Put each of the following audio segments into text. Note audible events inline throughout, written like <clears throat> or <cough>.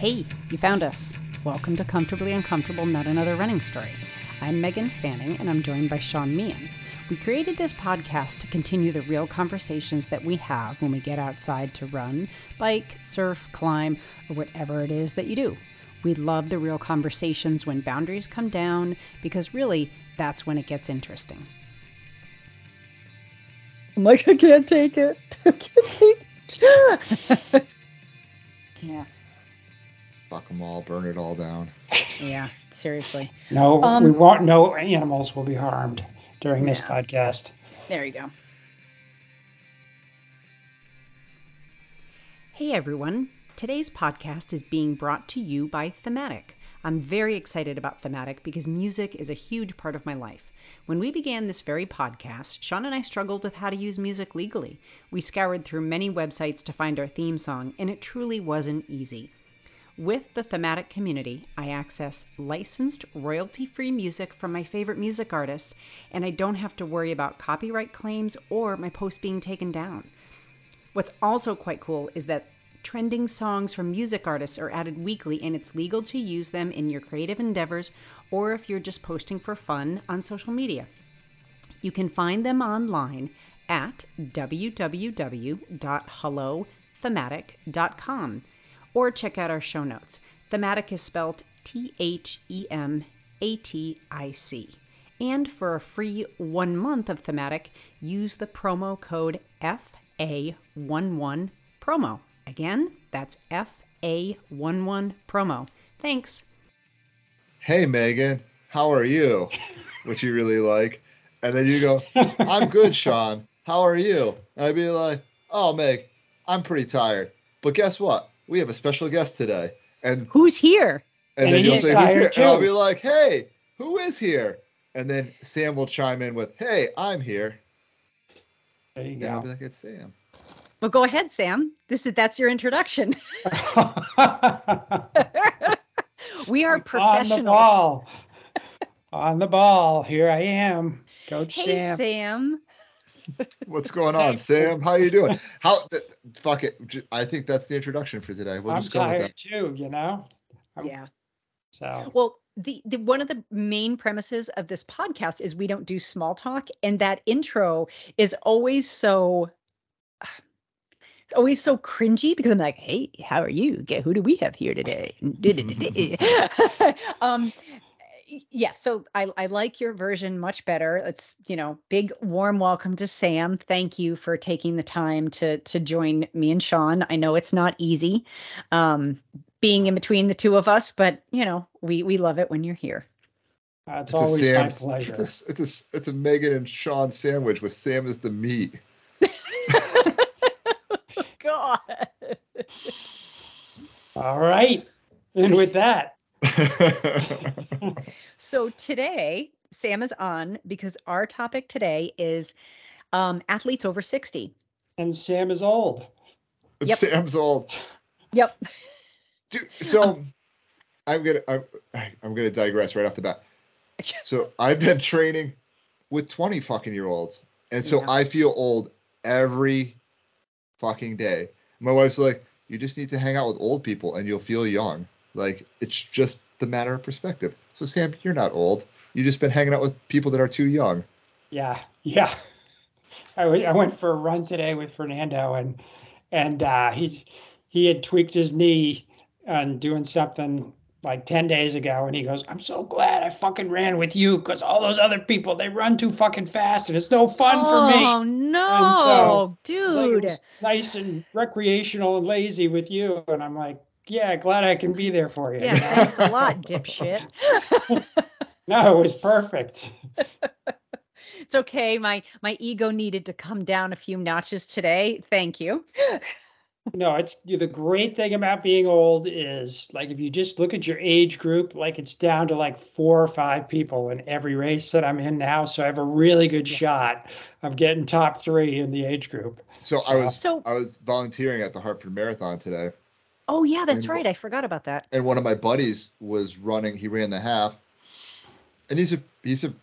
Hey, you found us. Welcome to Comfortably Uncomfortable Not Another Running Story. I'm Meghan Fanning and I'm joined by Sean Meehan. We created this podcast to continue the real conversations that we have when we get outside to run, bike, surf, climb, or whatever it is that you do. We love the real conversations when boundaries come down because really that's when it gets interesting. I'm like, I can't take it. <laughs> I can't take it. <laughs> yeah. Fuck them all, burn it all down. Yeah, seriously. No, Um, we want no animals will be harmed during this podcast. There you go. Hey everyone. Today's podcast is being brought to you by Thematic. I'm very excited about Thematic because music is a huge part of my life. When we began this very podcast, Sean and I struggled with how to use music legally. We scoured through many websites to find our theme song, and it truly wasn't easy. With the thematic community, I access licensed, royalty free music from my favorite music artists, and I don't have to worry about copyright claims or my post being taken down. What's also quite cool is that trending songs from music artists are added weekly, and it's legal to use them in your creative endeavors or if you're just posting for fun on social media. You can find them online at www.hellothematic.com or check out our show notes. Thematic is spelled T H E M A T I C. And for a free one month of Thematic, use the promo code FA11 promo. Again, that's FA11 promo. Thanks. Hey Meghan, how are you? Which you really like. And then you go, I'm good, Sean. How are you? And I'd be like, Oh Meg, I'm pretty tired. But guess what? We have a special guest today. And Who's here? and, And then you'll say, Who's tired here? And I'll be like, Hey, who is here? And then Sam will chime in with, Hey, I'm here. There you go. And I'll be like, It's Sam. Well, go ahead, Sam. This is that's your introduction. <laughs> <laughs> we are professionals. On the ball. <laughs> On the ball. Here I am, Coach Hey, Sam. Sam. What's going on, Sam? How are you doing? How th- fuck it. I think that's the introduction for today. We'll I'm just go with tired that. too, you know. I'm- Yeah. So Well, the, the one of the main premises of this podcast is we don't do small talk, and that intro is always so <sighs> always so cringy because I'm like, hey, how are you? Get who do we have here today? <laughs> <laughs> um yeah, so I, I like your version much better. It's you know, big warm welcome to Sam. Thank you for taking the time to to join me and Sean. I know it's not easy. Um being in between the two of us, but you know, we we love it when you're here. uh, it's, It's a always my Sam. pleasure. It's a, it's a it's a Meghan and Sean sandwich with Sam as the meat. <laughs> God. All right. And with that, <laughs> So today, Sam is on because our topic today is um, athletes over 60. and Sam is old. Yep. Sam's old. Yep. Dude, so I'm gonna I'm, I'm gonna digress right off the bat. <laughs> So I've been training with 20 fucking year olds, and so Yeah. I feel old every fucking day. My wife's like, you just need to hang out with old people and you'll feel young. Like it's just the matter of perspective. So Sam, you're not old. You just been hanging out with people that are too young. Yeah, yeah. <laughs> I I went for a run today with Fernando, and and uh, he's he had tweaked his knee and doing something like ten days ago, and he goes, "I'm so glad I fucking ran with you because all those other people they run too fucking fast, and it's no fun for me." Oh no, It's like dude. was nice and recreational and lazy with you, and I'm like, "Yeah, glad I can be there for you." Yeah, thanks a lot, <laughs> dipshit. No, it was perfect. <laughs> it's okay. My my ego needed to come down a few notches today. Thank you. <laughs> No, it's the great thing about being old is like if you just look at your age group, like it's down to like four or five people in every race that I'm in now. So I have a really good shot of getting top three in the age group. So I was So- I was volunteering at the Hartford Marathon today, Oh yeah, that's And- right. I forgot about that. and one of my buddies was running. He ran the half, and he's a he's a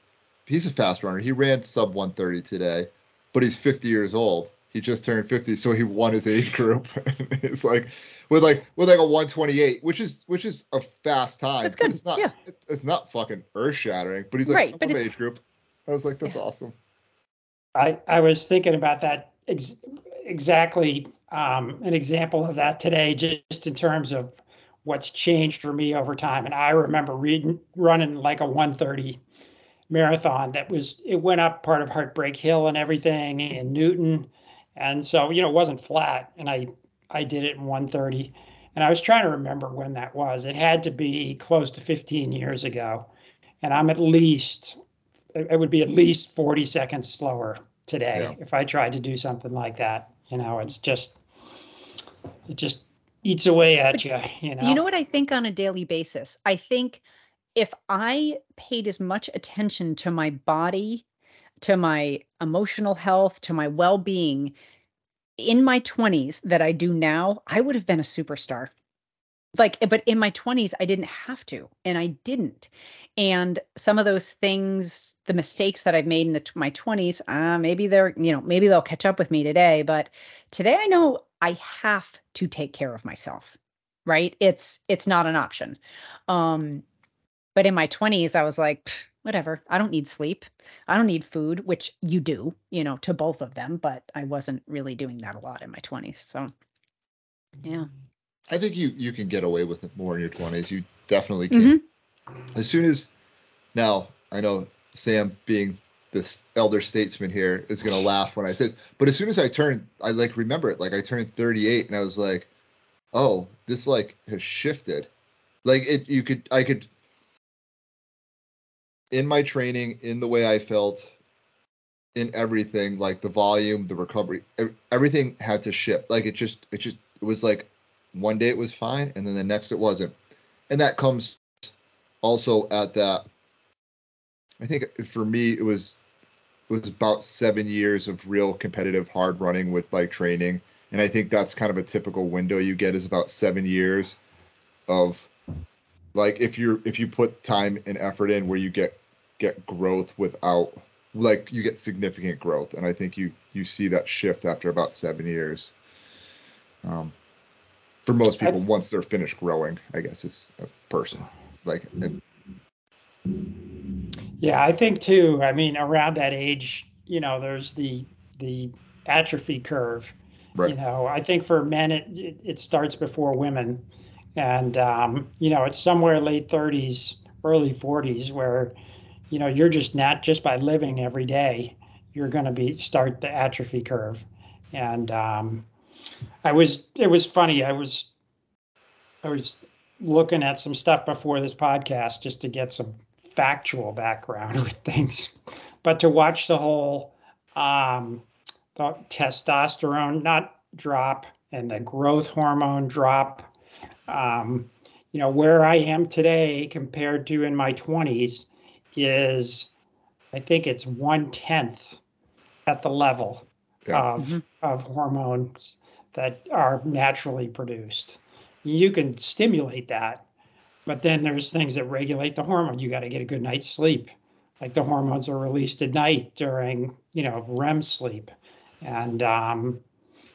he's a fast runner. He ran sub 130 today, but he's 50 years old. He he just turned 50, so he won his age group. <laughs> it's like with like with like a 128, which is which is a fast time. That's good. It's not yeah. it's not fucking earth shattering, but he's like Right, right, but age group. I was like, that's Yeah. awesome. I, I was thinking about that ex- exactly um, an example of that today, just in terms of what's changed for me over time. And I remember reading, running like a 130 marathon that was, it went up part of Heartbreak Hill and everything in Newton. And so, you know, it wasn't flat. And I, I did it in 130. And I was trying to remember when that was. It had to be close to 15 years ago. And I'm at least, it it would be at least 40 seconds slower today Yeah. if I tried to do something like that. You know, it's just, it just eats away at you. You know. You know what I think on a daily basis? I think if I paid as much attention to my body, to my emotional health, to my well being in my 20s that I do now, I would have been a superstar. Like, but in my 20s, I didn't have to, and I didn't. And some of those things, the mistakes that I've made in the, my 20s, uh, maybe they're, you know, maybe they'll catch up with me today. But today I know I have to take care of myself right it's it's not an option um but in my 20s i was like whatever i don't need sleep i don't need food which you do you know to both of them but i wasn't really doing that a lot in my 20s so yeah I think you you can get away with it more in your 20s. You definitely can. Mhm. As soon as now, I know Sam being this elder statesman here is gonna <sighs> laugh when I say, but as soon as I turned, I like remember it. Like I turned 38, and I was like, oh, this like has shifted. Like it, you could, I could, in my training, in the way I felt, in everything, like the volume, the recovery, everything had to shift. Like it just, it just, it was like one day it was fine, and then the next it wasn't, and that comes also at that. I think for me it was it was about seven years of real competitive hard running with like training, and I think that's kind of a typical window you get is about seven years of like if you're if you put time and effort in where you get get growth without like you get significant growth. And i think you you see that shift after about seven years. Um, for most people once they're finished growing i guess is a person like and Yeah, I think too. I mean, around that age, you know, there's the the atrophy curve. Right. You know, I think for men it it, it starts before women, and um, you know, it's somewhere late 30s, early 40s where, you know, you're just not just by living every day, you're going to be start the atrophy curve, and um, I was it was funny. I was I was looking at some stuff before this podcast just to get some factual background <laughs> with things, but to watch the whole um, the testosterone not drop and the growth hormone drop. Um, you know where I am today compared to in my 20s is, I think it's one tenth at the level Yeah. of Mhm. of hormones that are naturally produced. You can stimulate that, but then there's things that regulate the hormone. You got to get a good night's sleep. Like the hormones are released at night during, you know, REM sleep, and um,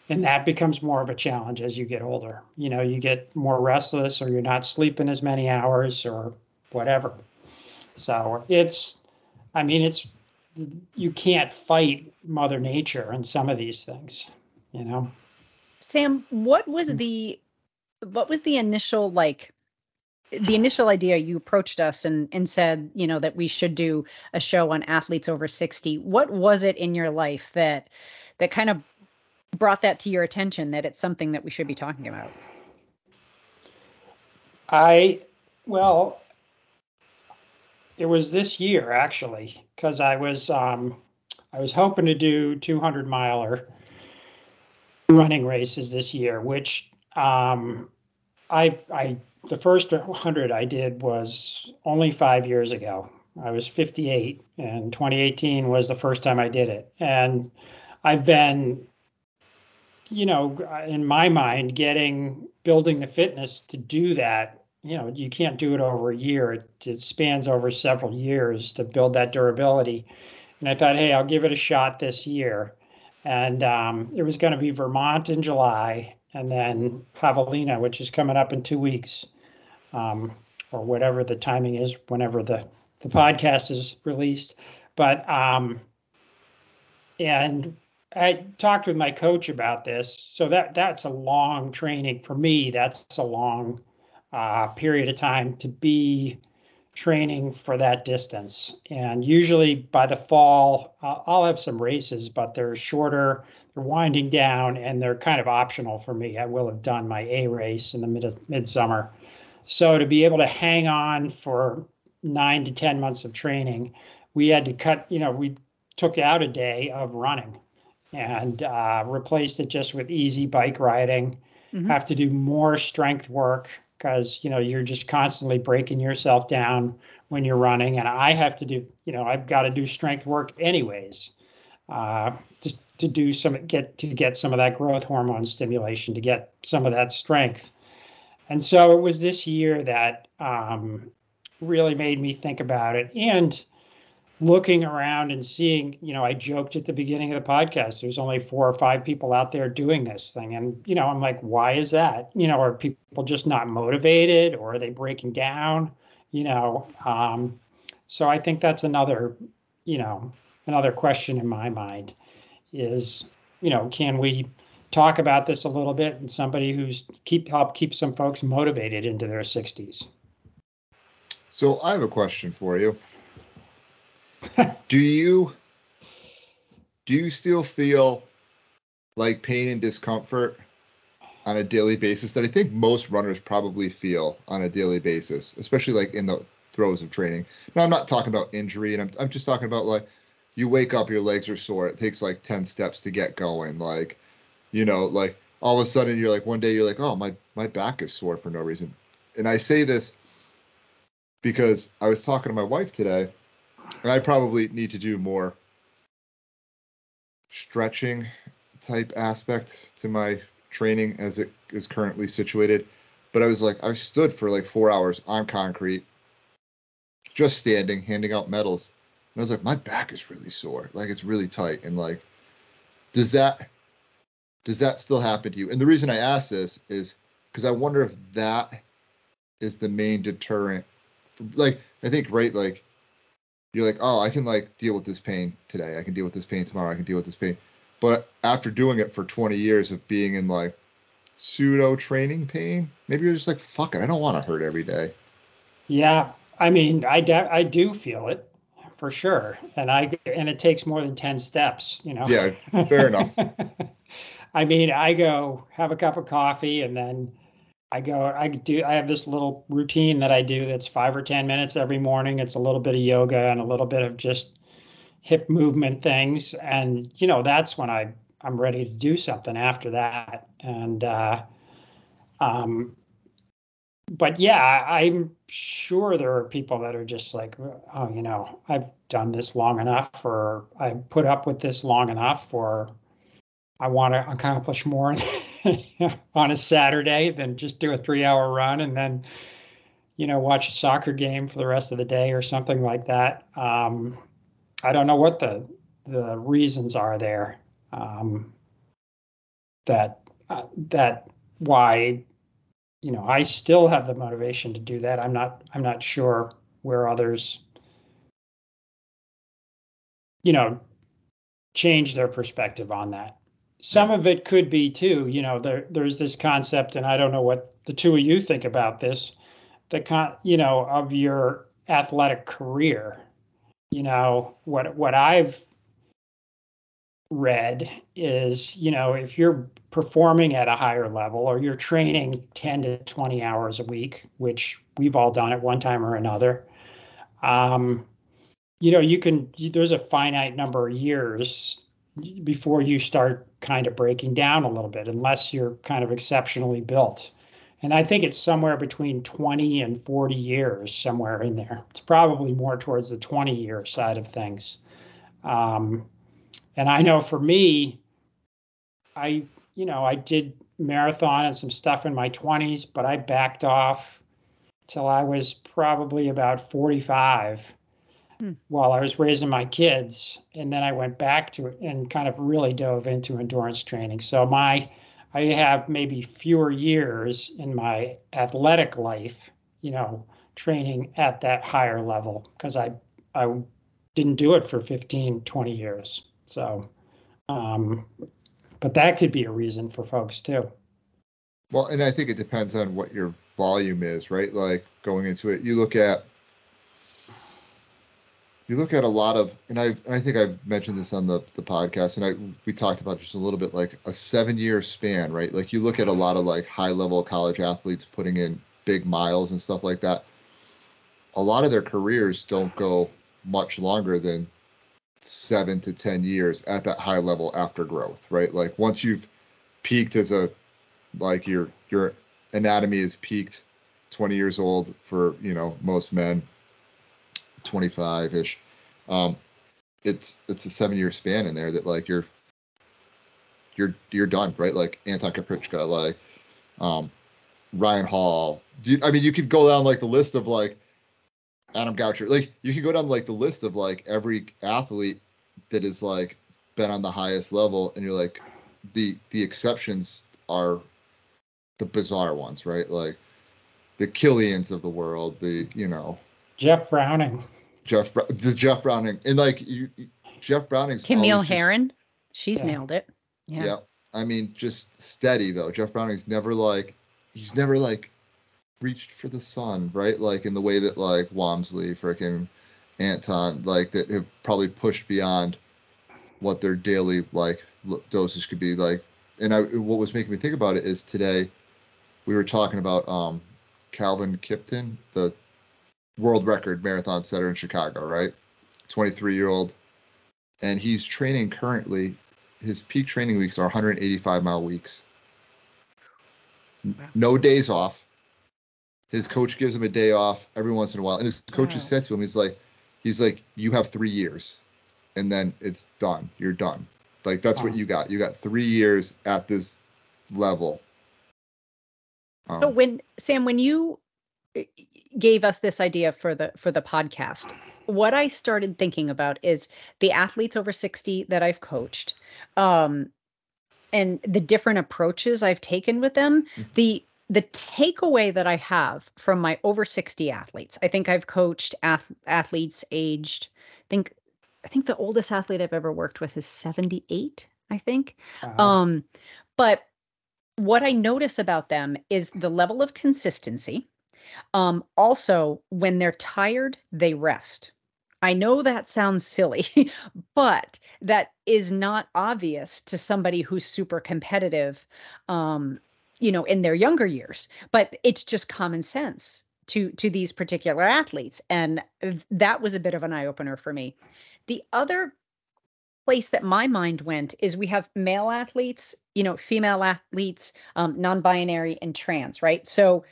and that becomes more of a challenge as you get older. You know, you get more restless, or you're not sleeping as many hours, or whatever. So it's, I mean, it's you can't fight Mother Nature in some of these things. You know. sam what was Mm. the what was the initial like the initial idea you approached us and and said you know that we should do a show on athletes over 60 what was it in your life that that kind of brought that to your attention that it's something that we should be talking about? I, well, it was this year actually, because I was um, I was hoping to do 200 miler running races this year, which um, I I the first 100 I did was only five years ago. I was 58, and 2018 was the first time I did it, and I've been you know, in my mind, getting building the fitness to do that, you know, you can't do it over a year. It, it spans over several years to build that durability. And I thought, hey, I'll give it a shot this year. and um, it was going to be Vermont in July, and then Javelina, which is coming up in two weeks, um, or whatever the timing is, whenever the the podcast is released. But um, and I talked with my coach about this. So that that's a long training for me. That's a long uh, period of time to be training for that distance. And usually by the fall, uh, I'll have some races, but they're shorter, they're winding down, and they're kind of optional for me. I will have done my A race in the mid midsummer. So to be able to hang on for nine to ten months of training, we had to cut. You know, we took out a day of running and uh, replaced it just with easy bike riding. Mm-hmm. Have to do more strength work because you know you're just constantly breaking yourself down when you're running, and I have to do you know I've got to do strength work anyways. Uh, to, to do some get to get some of that growth hormone stimulation to get some of that strength and so it was this year that um, really made me think about it and looking around and seeing, you know, I joked at the beginning of the podcast, there's only four or five people out there doing this thing. And, you know, I'm like, why is that? You know, are people just not motivated or are they breaking down? You know, um, so I think that's another, you know, another question in my mind is, you know, can we talk about this a little bit and somebody who's keep help keep some folks motivated into their 60s? So I have a question for you. <laughs> do you do you still feel like pain and discomfort on a daily basis that I think most runners probably feel on a daily basis, especially like in the throes of training. Now I'm not talking about injury and I'm I'm just talking about like you wake up, your legs are sore. It takes like 10 steps to get going. Like, you know, like all of a sudden you're like one day you're like, oh my my back is sore for no reason. And I say this because I was talking to my wife today and I probably need to do more stretching type aspect to my training as it is currently situated. But I was like, I stood for like four hours on concrete, just standing, handing out medals. And I was like, my back is really sore. Like it's really tight. And like, does that does that still happen to you? And the reason I ask this is because I wonder if that is the main deterrent. Like, I think, right, like you're like, oh, I can like deal with this pain today. I can deal with this pain tomorrow. I can deal with this pain. But after doing it for 20 years of being in like pseudo training pain, maybe you're just like, fuck it, I don't want to hurt every day. Yeah, I mean, I de- I do feel it for sure, and I and it takes more than 10 steps, you know. Yeah, fair enough. <laughs> I mean, I go have a cup of coffee and then I go, I do, I have this little routine that I do that's five or 10 minutes every morning. It's a little bit of yoga and a little bit of just hip movement things. And, you know, that's when I, I'm ready to do something after that. And, uh, um, but yeah, I'm sure there are people that are just like, oh, you know, I've done this long enough, or I put up with this long enough, or I want to accomplish more <laughs> on a Saturday than just do a three hour run and then, you know, watch a soccer game for the rest of the day or something like that. Um, I don't know what the the reasons are there. Um, that uh, that why, you know, I still have the motivation to do that. I'm not I'm not sure where others, you know, change their perspective on that some of it could be too you know there there's this concept and i don't know what the two of you think about this the con you know of your athletic career. You know what what i've read is you know if you're performing at a higher level or you're training 10 to 20 hours a week which we've all done at one time or another um, you know you can there's a finite number of years before you start kind of breaking down a little bit, unless you're kind of exceptionally built. And I think it's somewhere between 20 and 40 years, somewhere in there. It's probably more towards the 20 year side of things. Um, and I know for me, I, you know, I did marathon and some stuff in my 20s, but I backed off till I was probably about 45 hmm. while I was raising my kids, and then I went back to it and kind of really dove into endurance training. So my I have maybe fewer years in my athletic life, you know, training at that higher level because I I didn't do it for 15, 20 years. So, um, but that could be a reason for folks too. Well, and I think it depends on what your volume is, right? Like going into it, you look at you look at a lot of, and I and I think I've mentioned this on the the podcast, and I we talked about just a little bit, like a seven year span, right? Like you look at a lot of like high level college athletes putting in big miles and stuff like that. A lot of their careers don't go much longer than seven to ten years at that high level after growth, right? Like once you've peaked as a like your your anatomy is peaked 20 years old for you know most men 25 ish um it's it's a seven year span in there that like you're you're you're done right? Like anton Krupicka, like um ryan hall. You, i mean you could go down like the list of like adam goucher. Like you could go down like the list of like every athlete that is like been on the highest level and you're like the the exceptions are the bizarre ones, right? Like the Killians of the world, the you know Jeff Browning, Jeff the Jeff Browning, and like you, Jeff Browning's Camille Herron, she's yeah. nailed it. Yeah. yeah, I mean just steady though. Jeff Browning's never like he's never like reached for the sun, right? Like in the way that like Walmsley, freaking Anton, like that have probably pushed beyond what their daily like dosage could be like. And I, what was making me think about it is today we were talking about um, Kelvin Kiptum, the world record marathon setter in Chicago, right? 23 year old. And he's training currently, his peak training weeks are 185 mile weeks. No days off. His coach gives him a day off every once in a while. And his coach has said to him, he's like, he's like, you have three years and then it's done. You're done. Like that's wow. what you got. You got three years at this level um, so when Sam, when you gave us this idea for the for the podcast, what I started thinking about is the athletes over 60 that I've coached, um, and the different approaches I've taken with them. Mm-hmm. The the takeaway that I have from my over 60 athletes, I think I've coached ath- athletes aged, I think I think the oldest athlete I've ever worked with is 78, I think. Uh-huh. Um, but what I notice about them is the level of consistency. Um, also, when they're tired, they rest. I know that sounds silly, <laughs> but that is not obvious to somebody who's super competitive, um, you know, in their younger years. But it's just common sense to to these particular athletes, and that was a bit of an eye opener for me. The other place that my mind went is we have male athletes, you know, female athletes, um, non-binary, and trans, right? So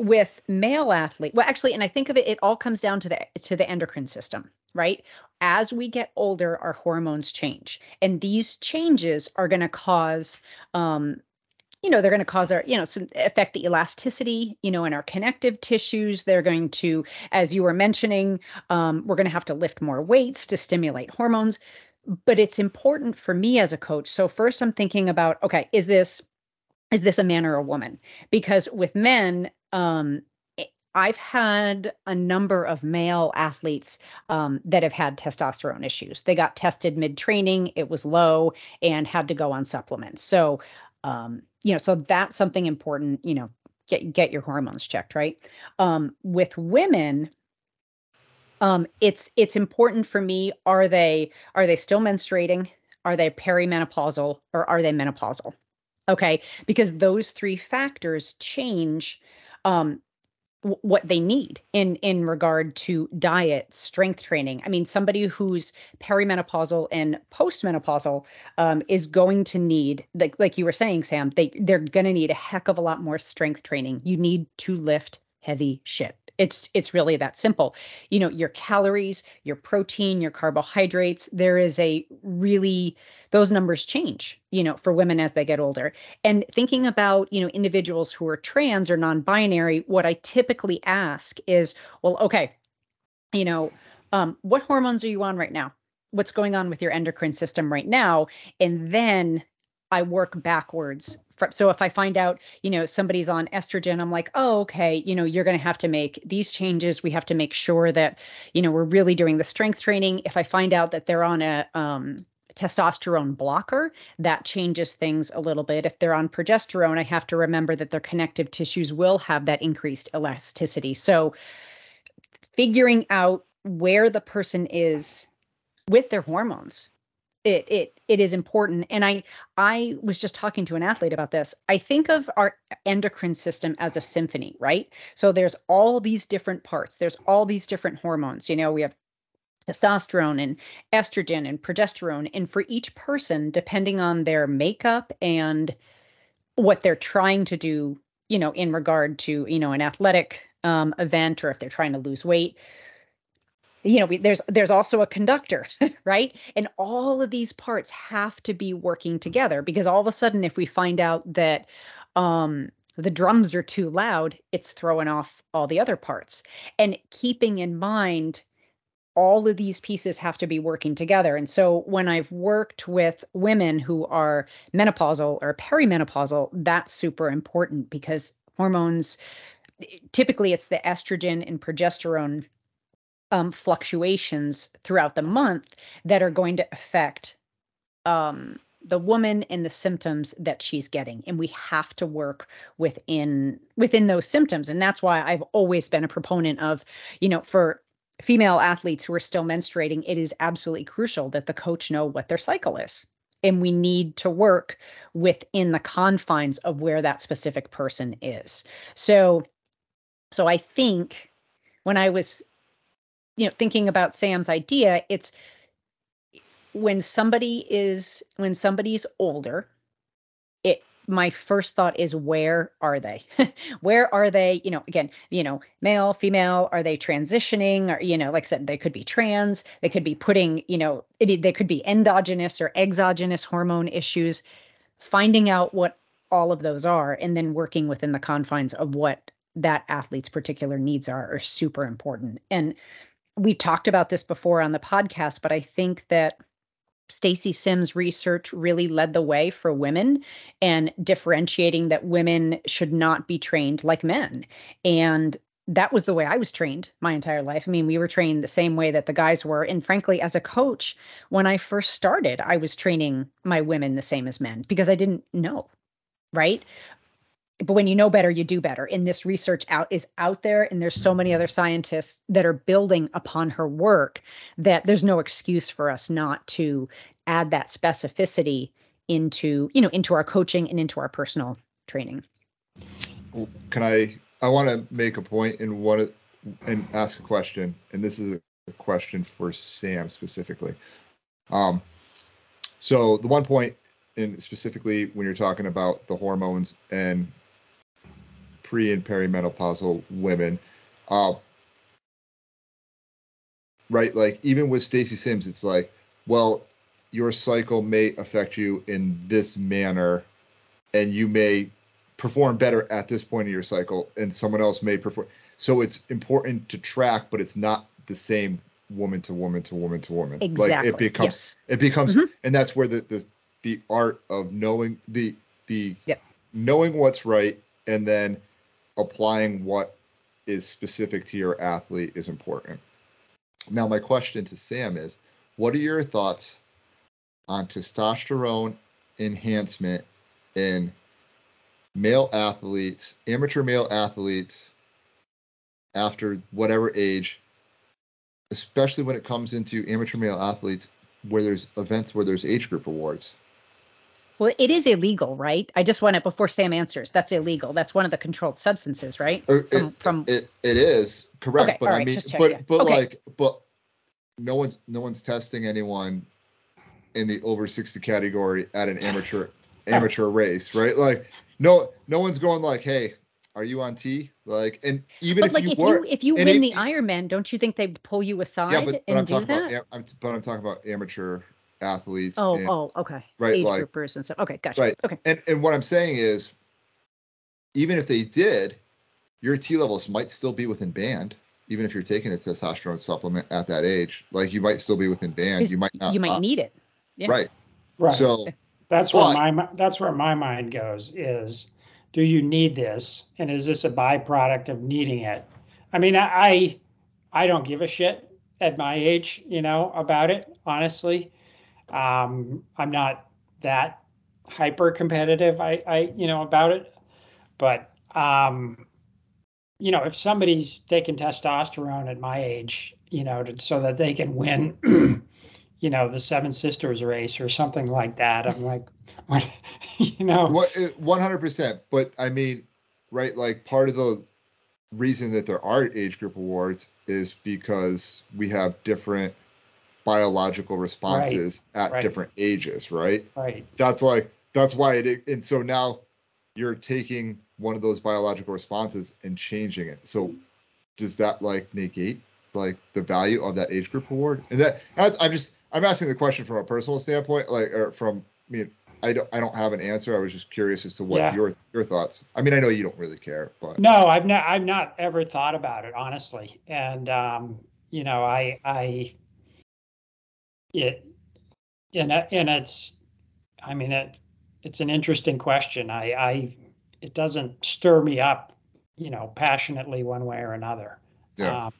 with male athlete, well, actually, and I think of it, it all comes down to the to the endocrine system, right? As we get older, our hormones change, and these changes are going to cause um, you know they're going to cause our you know some, affect the elasticity you know in our connective tissues. They're going to as you were mentioning um, we're going to have to lift more weights to stimulate hormones. But it's important for me as a coach so first i'm thinking about okay is this is this a man or a woman? Because with men um, I've had a number of male athletes um, that have had testosterone issues. They got tested mid training, it was low, and had to go on supplements. So um, you know, so that's something important, you know, get get your hormones checked, right? Um, with women, um, it's it's important for me. Are they are they still menstruating? Are they perimenopausal or are they menopausal? Okay, because those three factors change um, what they need in in regard to diet strength training. I mean somebody who's perimenopausal and postmenopausal um, is going to need like like you were saying sam they they're going to need a heck of a lot more strength training. You need to lift heavy shit it's it's really that simple. You know, your calories, your protein, your carbohydrates, there is a really those numbers change, you know, for women as they get older. And thinking about, you know, individuals who are trans or non-binary, what I typically ask is, well, okay, you know, um, what hormones are you on right now? What's going on with your endocrine system right now? And then I work backwards. From, so if I find out, you know, somebody's on estrogen, I'm like, oh, okay, you know, you're going to have to make these changes. We have to make sure that, you know, we're really doing the strength training. If I find out that they're on a um, testosterone blocker, that changes things a little bit. If they're on progesterone, I have to remember that their connective tissues will have that increased elasticity. So figuring out where the person is with their hormones it it it is important. And i i was just talking to an athlete about this. I think of our endocrine system as a symphony right? So there's all these different parts. There's all these different hormones. You know we have testosterone and estrogen and progesterone. And for each person depending on their makeup and what they're trying to do you know in regard to you know an athletic um, event or if they're trying to lose weight you know we, there's there's also a conductor <laughs> right? And all of these parts have to be working together because all of a sudden if we find out that um the drums are too loud it's throwing off all the other parts. And keeping in mind all of these pieces have to be working together. And so when i've worked with women who are menopausal or perimenopausal that's super important because hormones typically it's the estrogen and progesterone um, fluctuations throughout the month that are going to affect um, the woman and the symptoms that she's getting. And we have to work within within those symptoms. And that's why I've always been a proponent of you know for female athletes who are still menstruating it is absolutely crucial that the coach know what their cycle is. And we need to work within the confines of where that specific person is. So so I think when I was you know thinking about sam's idea it's when somebody is when somebody's older it my first thought is where are they? <laughs> Where are they you know again you know male female are they transitioning? Or you know like i said they could be trans they could be putting you know they could be endogenous or exogenous hormone issues finding out what all of those are and then working within the confines of what that athlete's particular needs are are super important. And we talked about this before on the podcast, but I think that Stacy Sims research really led the way for women and differentiating that women should not be trained like men. And that was the way I was trained my entire life. I mean, we were trained the same way that the guys were. And frankly, as a coach, when I first started, I was training my women the same as men because I didn't know. Right but when you know better you do better. And this research out is out there and there's so many other scientists that are building upon her work that there's no excuse for us not to add that specificity into you know into our coaching and into our personal training. Can i i want to make a point and one and ask a question and this is a question for sam specifically. Um so the one point and specifically when you're talking about the hormones and pre and perimenopausal women. Uh, right, like even with Stacy Sims, it's like, well, your cycle may affect you in this manner, and you may perform better at this point in your cycle, and someone else may perform. So it's important to track, but it's not the same woman to woman to woman to woman. Exactly. Like it becomes, yes. it becomes, mm-hmm. and that's where the, the the art of knowing the the yep. knowing what's right and then applying what is specific to your athlete is important. Now, my question to Sam is what are your thoughts on testosterone enhancement in male athletes, amateur male athletes, after whatever age, especially when it comes into amateur male athletes where there's events where there's age group awards? Well, it is illegal, right? I just want it before Sam answers. That's illegal. That's one of the controlled substances, right? Uh, from, it, from... it, it is correct, okay, but I right, mean, but yeah. but okay. like, but no one's no one's testing anyone in the over 60 category at an amateur oh. amateur race, right? Like, no no one's going like, hey, are you on T? Like, and even but if like you if were, you if you win it, the Ironman, don't you think they'd pull you aside yeah, but, but and I'm do talking that? About, I'm, but I'm talking about amateur athletes. Oh, and, oh, okay. Right, Age like groupers and stuff. Okay, gotcha. Right. Okay. And and what I'm saying is, even if they did, your T levels might still be within band. even if you're taking a testosterone supplement at that age, like you might still be within band. You might not. you might uh, need it. Yeah. Right. Right. So that's where my that's where my mind goes is do you need this and is this a byproduct of needing it i mean i i, I don't give a shit at my age you know about it honestly um, i'm not that hyper competitive i i you know about it but um you know if somebody's taking testosterone at my age you know to, so that they can win <clears throat> you know the seven sisters race or something like that i'm like <laughs> what you know one hundred percent. But I mean, right? Like part of the reason that there are age group awards is because we have different biological responses at right. different ages, right? right That's like that's why it. And so now you're taking one of those biological responses and changing it. So does that like negate like the value of that age group award? And that that's, I'm just I'm asking the question from a personal standpoint, like or from I mean I don't I don't have an answer. I was just curious as to what Yeah. your your thoughts. I mean I know you don't really care, but no i've not i've not ever thought about it honestly and um you know i i it and and it's i mean it it's an interesting question i i it doesn't stir me up you know passionately one way or another Yeah. um,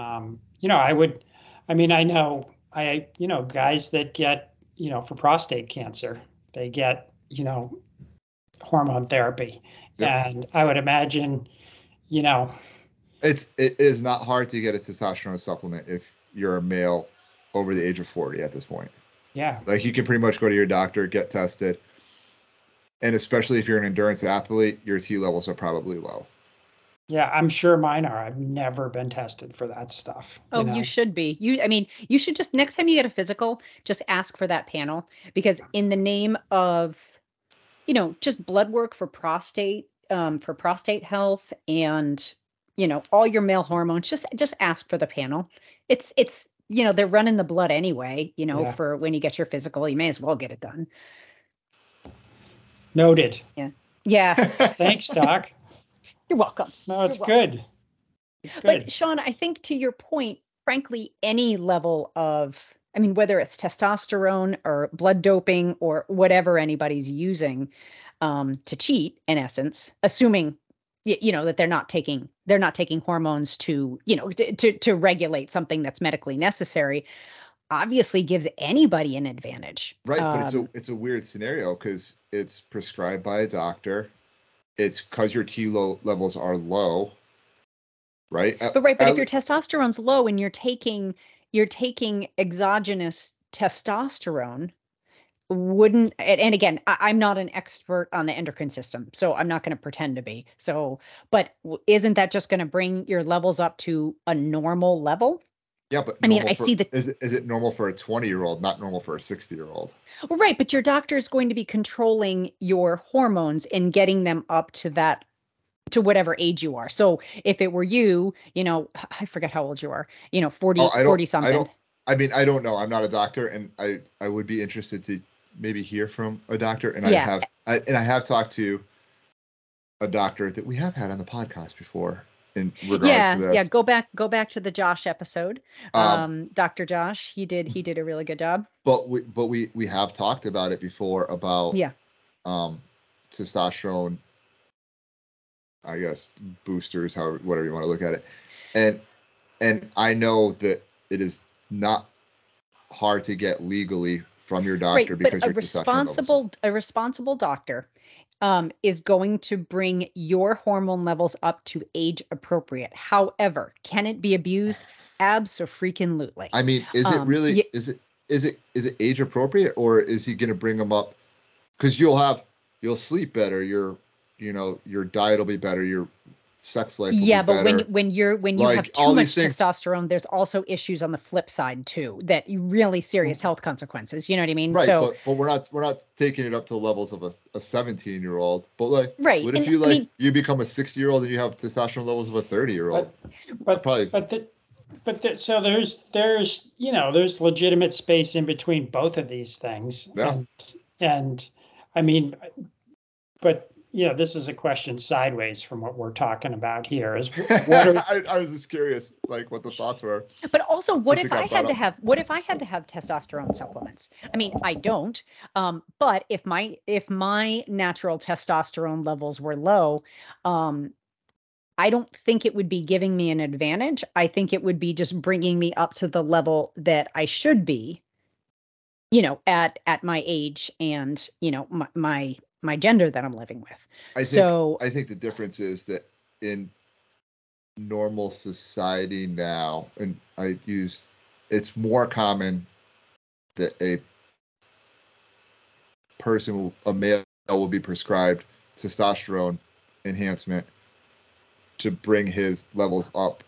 um you know i would i mean i know i you know guys that get you know for prostate cancer they get you know hormone therapy Yep. and i would imagine you know it's it is not hard to get a testosterone supplement if you're a male over the age of 40 at this point. yeah Like you can pretty much go to your doctor, get tested. And especially if you're an endurance athlete, your T levels are probably low. yeah i'm sure mine are i've never been tested for that stuff Oh, know? you should be. You, I mean, you should just next time you get a physical, just ask for that panel because in the name of, you know, just blood work for prostate, um, for prostate health and you know all your male hormones, just just ask for the panel. It's it's you know they're running the blood anyway. You know Yeah. for when you get your physical, you may as well get it done. noted Yeah, Yeah. <laughs> thanks doc you're welcome. no it's You're good it's good But Sean, I think to your point, frankly, any level of, I mean, whether it's testosterone or blood doping or whatever anybody's using um, to cheat, in essence, assuming you know that they're not taking they're not taking hormones to you know to to, to regulate something that's medically necessary, obviously gives anybody an advantage. Right, but it's a Um, it's a weird scenario because it's prescribed by a doctor. It's because your T low levels are low. Right. Uh, But right, but at if your testosterone's low and you're taking you're taking exogenous testosterone, wouldn't and, and again, I, I'm not an expert on the endocrine system, so I'm not going to pretend to be. So, but isn't that just going to bring your levels up to a normal level? yeah, but I mean, normal I see the- Is it is it normal for a 20 year old, not normal for a 60 year old? Well, right, but your doctor is going to be controlling your hormones and getting them up to that to whatever age you are. So if it were you, you know, I forget how old you are, you know, 40, Oh, I don't- 40 I something. don't- I mean, I don't know. I'm not a doctor, and I I would be interested to maybe hear from a doctor. And I have I, and I have talked to a doctor that we have had on the podcast before in regards yeah to this. yeah go back go back to the josh episode Um, um, dr josh he did he did a really good job but we but we we have talked about it before about Yeah. um testosterone i guess boosters however whatever you want to look at it and and i know that it is not hard to get legally from your doctor right because but a your testosterone levels- responsible a responsible doctor um, is going to bring your hormone levels up to age appropriate. However can it be abused? Absolutely i mean is it um, really ye- is it is it is it age appropriate or is he going to bring them up? Because you'll have you'll sleep better your you know your diet will be better your sex life will yeah be but when better. when you're when you Like, have too all much things- testosterone there's also issues on the flip side too that really serious health consequences you know what i mean Mm. right so but, but we're not we're not taking it up to the levels of a, a 17 year old but like right what if and you I like mean, you become a 60 year old and you have testosterone levels of a 30 year old but probably but the, but the, so there's there's you know there's legitimate space in between both of these things Yeah. and and i mean but you know, this is a question sideways from what we're talking about here. Is <laughs> what are, I, I was just curious, like what the thoughts were. But also, what if I had brought to up. have what if I had to have testosterone supplements? I mean, I don't. Um, but if my if my natural testosterone levels were low, um, I don't think it would be giving me an advantage. I think it would be just bringing me up to the level that I should be. You know, at at my age and you know my my, my gender that I'm living with. I think so I think the difference is that in normal society now, and I use it's more common that a person, a male, will be prescribed testosterone enhancement to bring his levels up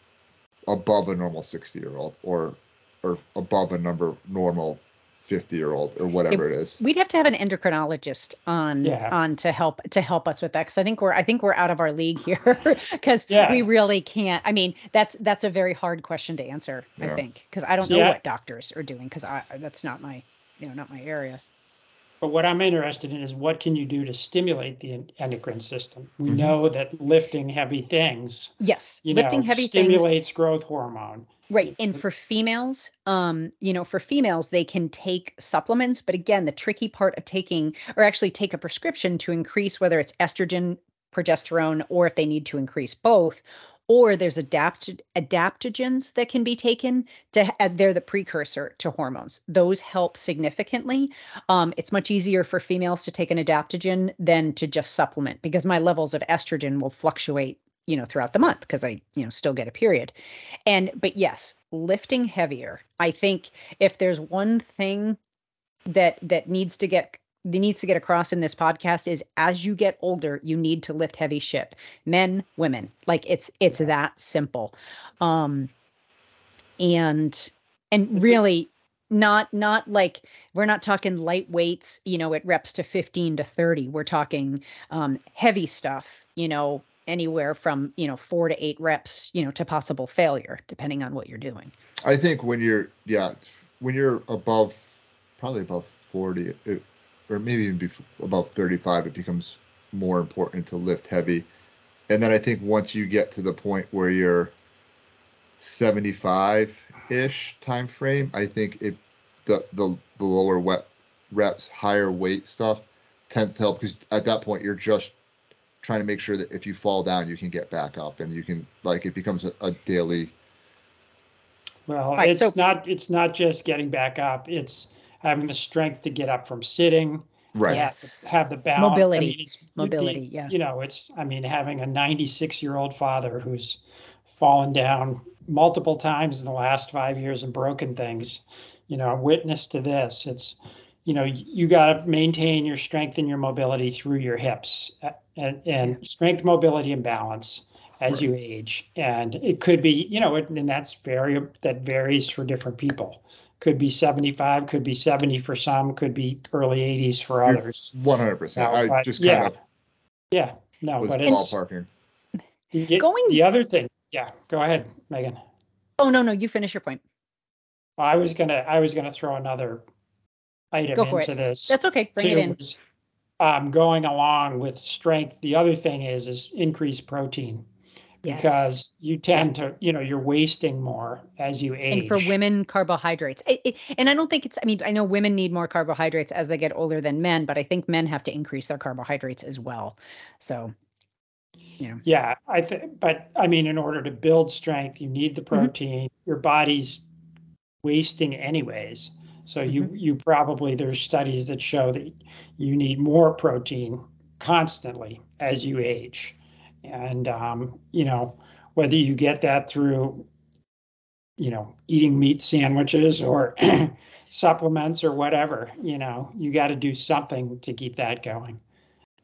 above a normal 60 year old or or above a number normal 50 year old or whatever it is. We'd have to have an endocrinologist on Yeah. on to help to help us with that because I think we're I think we're out of our league here <laughs> because Yeah. we really can't. I mean, that's that's a very hard question to answer. I think because I don't know what doctors are doing because I that's not my you know not my area. but what I'm interested in is what can you do to stimulate the endocrine system? We Mhm. know that lifting heavy things, Yes, you lifting know, heavy things. stimulates growth hormone. Right. And for females, um, you know, for females, they can take supplements, but again, the tricky part of taking or actually take a prescription to increase whether it's estrogen, progesterone, or if they need to increase both, or there's adapt adaptogens that can be taken to uh, they're the precursor to hormones. Those help significantly. Um, it's much easier for females to take an adaptogen than to just supplement because my levels of estrogen will fluctuate, you know, throughout the month because I, you know, still get a period. And but yes, lifting heavier. I think if there's one thing that that needs to get that needs to get across in this podcast is as you get older, you need to lift heavy shit. Men, women. Like it's it's that simple. Um and and really not not like we're not talking light weights, you know, it reps to 15 to 30. We're talking um heavy stuff, you know, anywhere from, you know, 4 to 8 reps, you know, to possible failure depending on what you're doing. I think when you're yeah when you're above probably above 40 it, or maybe even above 35 it becomes more important to lift heavy and then I think once you get to the point where you're 75 ish time frame I think it the the, the lower wet reps higher weight stuff tends to help because at that point you're just trying to make sure that if you fall down you can get back up and you can like it becomes a, a daily Well, right, it's so- not it's not just getting back up. It's having the strength to get up from sitting. right Yeah. Have the, have the balance. I Mobility. mean, it's- it'd be- Mobility, yeah. You know, it's I mean having a 96 year old father who's fallen down multiple times in the last five years and broken things. You know, I'm witness to this. It's you know you got to maintain your strength and your mobility through your hips uh, and and strength, mobility, and balance as you age. And it could be you know, and that's very that varies for different people. Could be 75, could be 70 for some, could be early 80s for others. 100% No, I but just yeah. kind of Yeah, no, was but it's ballparking the, Going- the other thing. Yeah, go ahead, Meghan. Oh no, no, you finish your point. I was gonna I was gonna throw another item Go for into this. That's okay. Bring it in. was, Um, going along with strength, the other thing is is increase protein Yes. because you tend to you know you're wasting more as you age. and for women carbohydrates It- it- and i don't think it's i mean i know women need more carbohydrates as they get older than men but i think men have to increase their carbohydrates as well so you know Yeah, I think, but I mean, in order to build strength, you need the Mm-hmm. protein. Your body's wasting anyways. So you Mm-hmm. you probably there's studies that show that you need more protein constantly as you age, and um, you know whether you get that through you know eating meat sandwiches or <clears throat> supplements or whatever, you know you got to do something to keep that going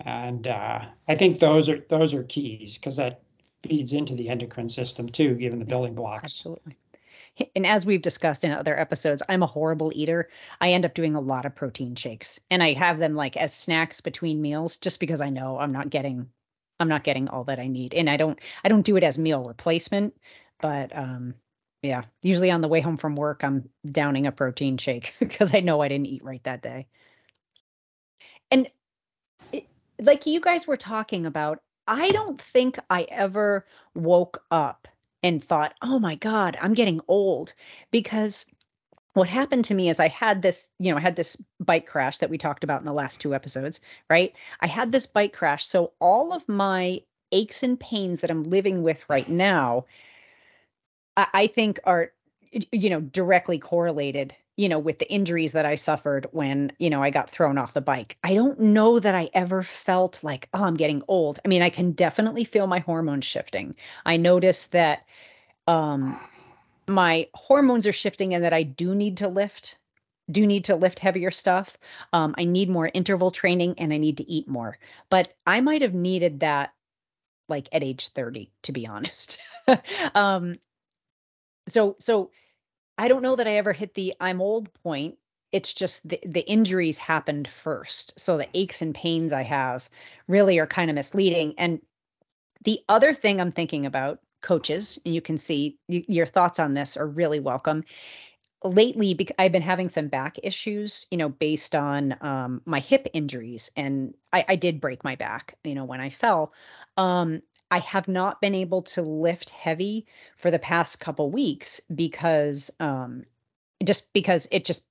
and uh, I think those are those are keys because that feeds into the endocrine system too, given the building blocks. absolutely and as we've discussed in other episodes i'm a horrible eater. I end up doing a lot of protein shakes and i have them like as snacks between meals just because i know i'm not getting i'm not getting all that i need. And i don't i don't do it as meal replacement but um yeah usually on the way home from work i'm downing a protein shake <laughs> because i know i didn't eat right that day. And it, like you guys were talking about, I don't think I ever woke up and thought, "Oh my god, I'm getting old." Because what happened to me is I had this, you know, I had this bike crash that we talked about in the last two episodes, right? I had this bike crash. So all of my aches and pains that I'm living with right now, I, I think are, you know, directly correlated, you know, with the injuries that I suffered when, you know, I got thrown off the bike. I don't know that I ever felt like, oh, I'm getting old. I mean, I can definitely feel my hormones shifting. I notice that um my hormones are shifting and that I do need to lift, do need to lift heavier stuff. Um, I need more interval training and I need to eat more. But I might have needed that like at age 30, to be honest. <laughs> um, so so I don't know that I ever hit the I'm old point. It's just the, the injuries happened first. So the aches and pains I have really are kind of misleading. And the other thing I'm thinking about coaches, and you can see y- your thoughts on this are really welcome. Lately, bec- I've been having some back issues, you know, based on um, my hip injuries, and I, I did break my back, you know, when I fell. Um, I have not been able to lift heavy for the past couple weeks because um, just because it just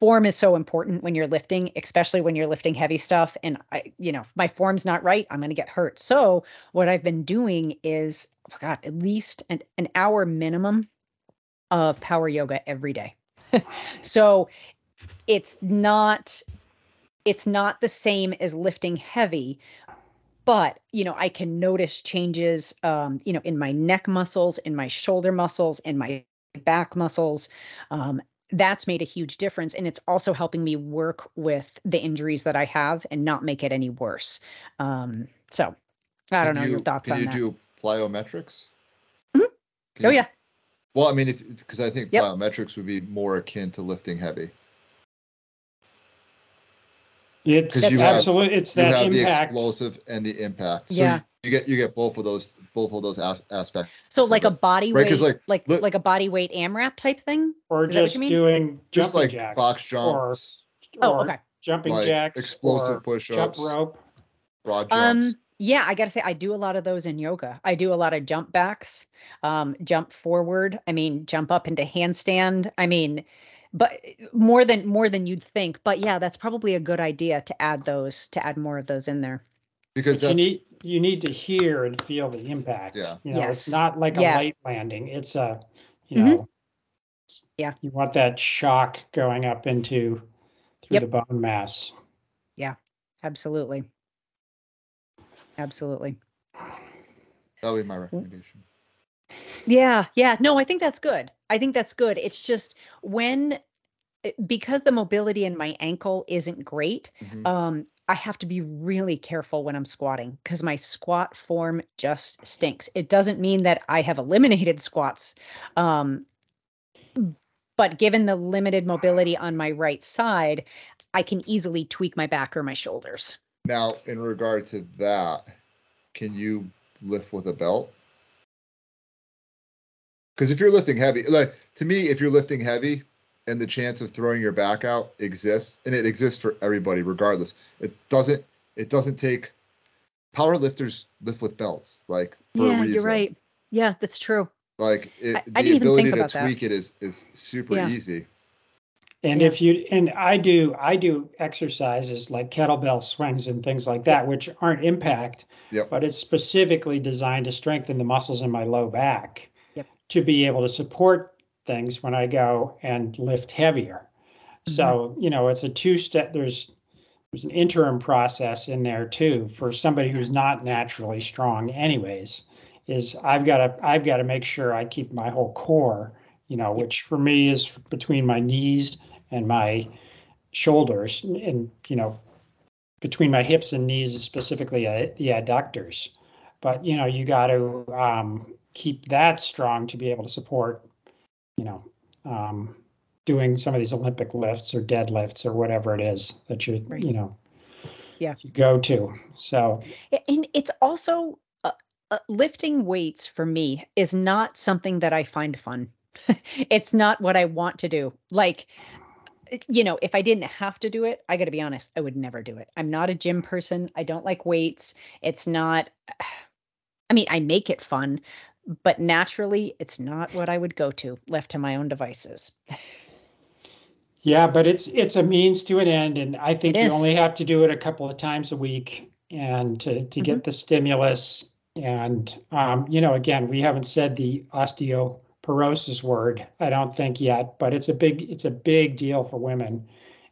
form is so important when you're lifting, especially when you're lifting heavy stuff. And I, you know, my form's not right, I'm going to get hurt. So what I've been doing is, oh God, at least an, an hour minimum of power yoga every day. <laughs> so it's not it's not the same as lifting heavy but you know i can notice changes um, you know in my neck muscles in my shoulder muscles in my back muscles um, that's made a huge difference and it's also helping me work with the injuries that i have and not make it any worse um, so i don't Can know you, your thoughts can on you that do plyometrics? Mhm. Oh you- yeah Well, I mean, if because I think Yep. plyometrics would be more akin to lifting heavy. It's 'Cause you have- absolute. It's You that have the explosive and the impact. So Yeah. you, you get you get both of those both of those as- aspects. so So like a body right, weight 'cause, like, like look- like a body weight amrap type thing or Is that what just you mean? doing Just jumping like jacks, box or, jumps, oh okay jumping like jacks, explosive or push-ups, jump rope. broad jumps. Um, yeah, I gotta say, I do a lot of those in yoga. I do a lot of jump backs, um, jump forward. I mean, jump up into handstand. I mean, but more than more than you'd think. But yeah, that's probably a good idea to add those, to add more of those in there. because But you need you need to hear and feel the impact. Yeah. You know, Yes. it's not like a Yeah. light landing. It's a, you Mhm. know, Yeah. You want that shock going up into through Yep. the bone mass. Yeah absolutely. Absolutely. that would be my recommendation. Yeah, yeah. No, I think that's good. I think that's good. It's just when because the mobility in my ankle isn't great, Mhm. um, I have to be really careful when I'm squatting because my squat form just stinks. It doesn't mean that I have eliminated squats. Um, but given the limited mobility on my right side, I can easily tweak my back or my shoulders. Now, in regard to that, can you lift with a belt? Because if you're lifting heavy, like to me, if you're lifting heavy and the chance of throwing your back out exists, and it exists for everybody regardless, it doesn't. It doesn't take. Power lifters lift with belts, like for yeah, reason. you're right. Yeah, that's true. Like it, I- I the didn't even ability think to about that. tweak it is is super Yeah. easy. And Yeah. if you and I do I do exercises like kettlebell swings and things like that, which aren't impact, Yep. but it's specifically designed to strengthen the muscles in my low back Yep. to be able to support things when I go and lift heavier. So, you know, it's a two step there's there's an interim process in there too for somebody who's not naturally strong anyways is I've got to I've got to make sure I keep my whole core, you know, which for me is between my knees and my shoulders and you know between my hips and knees specifically the adductors. But you know you got to um, keep that strong to be able to support you know um, doing some of these olympic lifts or deadlifts or whatever it is that you Right. you know Yeah. you go to so And it's also uh, uh, lifting weights for me is not something that I find fun. <laughs> it's not what I want to do. Like you know, if I didn't have to do it, I got to be honest, I would never do it. I'm not a gym person. I don't like weights. It's not, <sighs> I mean, I make it fun, but naturally, it's not what I would go to left to my own devices. yeah, but it's it's a means to an end, and I think you only have to do it a couple of times a week, and to to mm-hmm. get the stimulus. And um, you know, again, we haven't said the osteoporosis word, I don't think yet, but it's a big it's a big deal for women.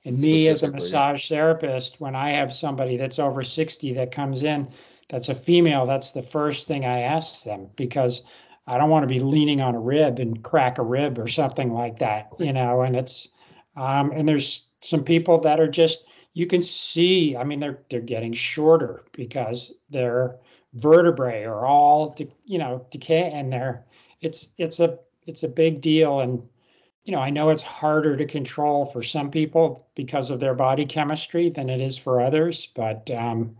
And me as a massage therapist, when I have somebody that's over 60 that comes in, that's a female, that's the first thing I ask them because I don't want to be leaning on a rib and crack a rib or something like that, you know. And it's um, and there's some people that are just you can see. I mean, they're they're getting shorter because their vertebrae are all you know decay and they're it's it's a it's a big deal and you know i know it's harder to control for some people because of their body chemistry than it is for others but um,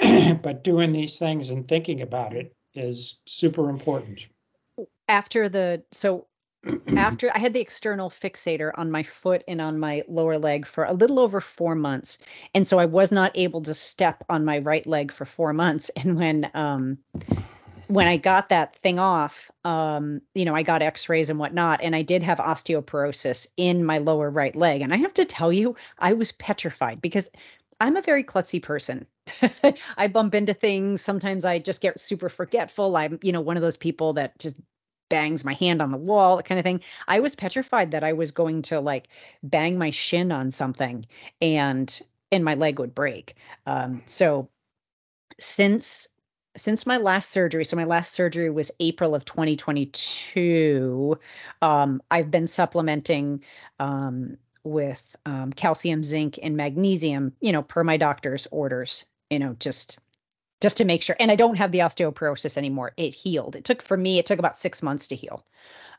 <clears throat> but doing these things and thinking about it is super important after the so <clears throat> after I had the external fixator on my foot and on my lower leg for a little over four months. And so I was not able to step on my right leg for four months. <laughs> And when um when I got that thing off, um, you know, I got x-rays and whatnot, and I did have osteoporosis in my lower right leg. And I have to tell you, I was petrified because I'm a very klutzy person. <laughs> I bump into things. Sometimes I just get super forgetful. I'm, you know, one of those people that just bangs my hand on the wall, that kind of thing. I was petrified that I was going to like bang my shin on something and and my leg would break. Um, so since since my last surgery, so my last surgery was April of 2022, um, I've been supplementing um, with um, calcium, zinc, and magnesium, you know, per my doctor's orders, you know, just just to make sure. And I don't have the osteoporosis anymore. It healed. It took for me, it took about six months to heal.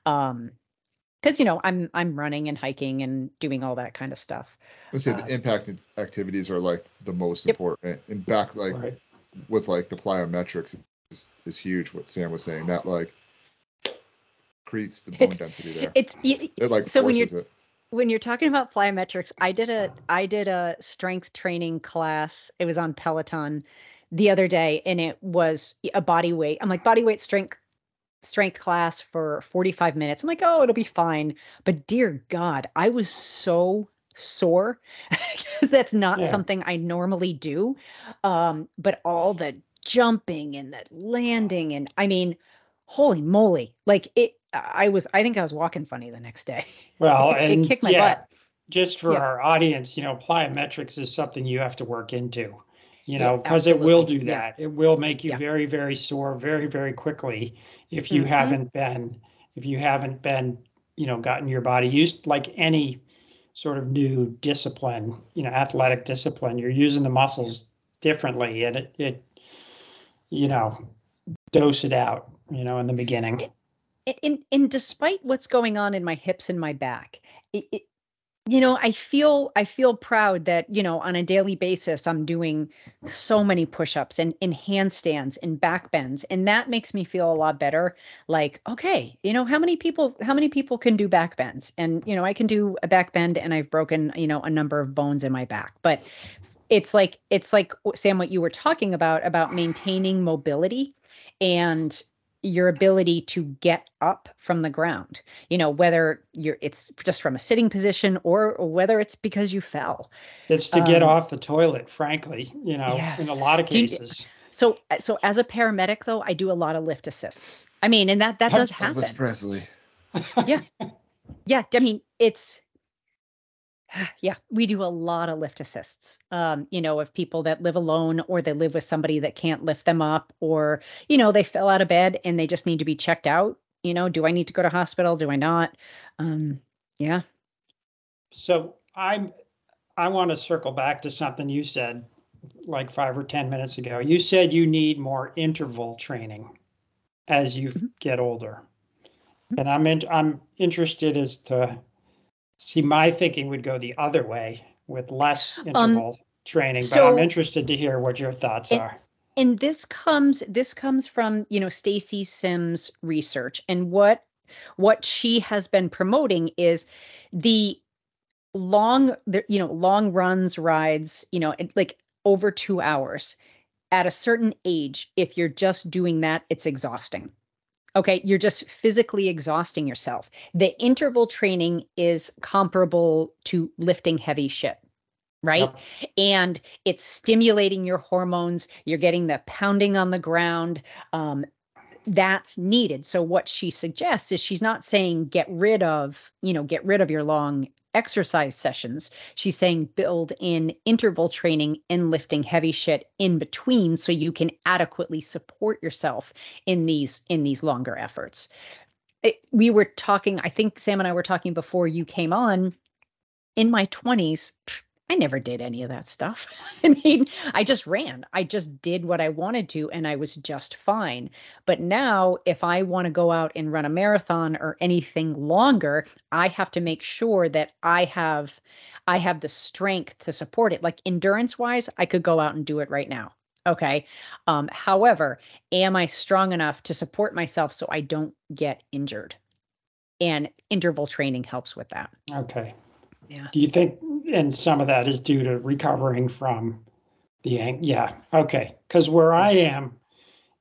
Um, because you know I'm I'm running and hiking and doing all that kind of stuff. Let's say uh, the impact activities are like the most yep. important. And back like right with like the plyometrics is, is huge. What Sam was saying that like creates the bone it's, density there. It's it, it like so when you're it. When you're talking about plyometrics, I did a I did a strength training class. It was on Peloton the other day, and it was a body weight. I'm like body weight strength strength class for 45 minutes. I'm like, oh, it'll be fine. But dear God, I was so sore. <laughs> That's not yeah. something I normally do. Um, but all the jumping and the landing, and I mean, holy moly, like it. I was, I think I was walking funny the next day. <laughs> Well, it, and it kicked my yeah, butt. Just for yeah. our audience, you know, plyometrics is something you have to work into you know, because yeah, it will do that. It will make you very, very sore very, very quickly if you mm-hmm. haven't been, if you haven't been, you know, gotten your body used like any sort of new discipline, you know, athletic discipline. You're using the muscles differently, and it, it you know, dose it out, you know, in the beginning. And, and despite what's going on in my hips and my back, it, it, you know i feel i feel proud that you know on a daily basis i'm doing so many push-ups and, and handstands and back bends. And that makes me feel a lot better. Like okay you know how many people how many people can do back bends? And you know i can do a back bend and i've broken you know a number of bones in my back. But it's like it's like sam what you were talking about about maintaining mobility and your ability to get up from the ground you know whether you're it's just from a sitting position or, or whether it's because you fell. It's to um, get off the toilet frankly you know yes. in a lot of cases you, so so as a paramedic though i do a lot of lift assists. I mean and that that does happen. Elvis Presley. Yeah. Yeah i mean it's <sighs> yeah, we do a lot of lift assists. Um, you know, of people that live alone or they live with somebody that can't lift them up, or, you know, they fell out of bed and they just need to be checked out. You know, do I need to go to hospital? Do I not? Um, yeah. So I'm I want to circle back to something you said like five or ten minutes ago. You said you need more interval training as you mm-hmm. get older. Mm-hmm. And I'm in, I'm interested as to See, my thinking would go the other way with less um, interval um, training, but so I'm interested to hear what your thoughts it, are. And this comes this comes from, you know, Stacy Sims research and what what she has been promoting is the long you know long runs rides you know like over two hours at a certain age if you're just doing that it's exhausting okay you're just physically exhausting yourself. The interval training is comparable to lifting heavy shit right? Yep. and it's stimulating your hormones. You're getting the pounding on the ground. Um, that's needed. So what she suggests is she's not saying get rid of you know get rid of your long exercise sessions. She's saying build in interval training and lifting heavy shit in between so you can adequately support yourself in these in these longer efforts. It, we were talking, I think Sam and I were talking before you came on. In my 20s, I never did any of that stuff. <laughs> I mean, I just ran. I just did what I wanted to and I was just fine. But now, if I want to go out and run a marathon or anything longer, I have to make sure that I have I have the strength to support it. Like endurance wise, I could go out and do it right now. Okay. Um, however, am I strong enough to support myself so I don't get injured? And interval training helps with that. Okay. Yeah. Do you think, and some of that is due to recovering from the, yeah, okay. Because where I am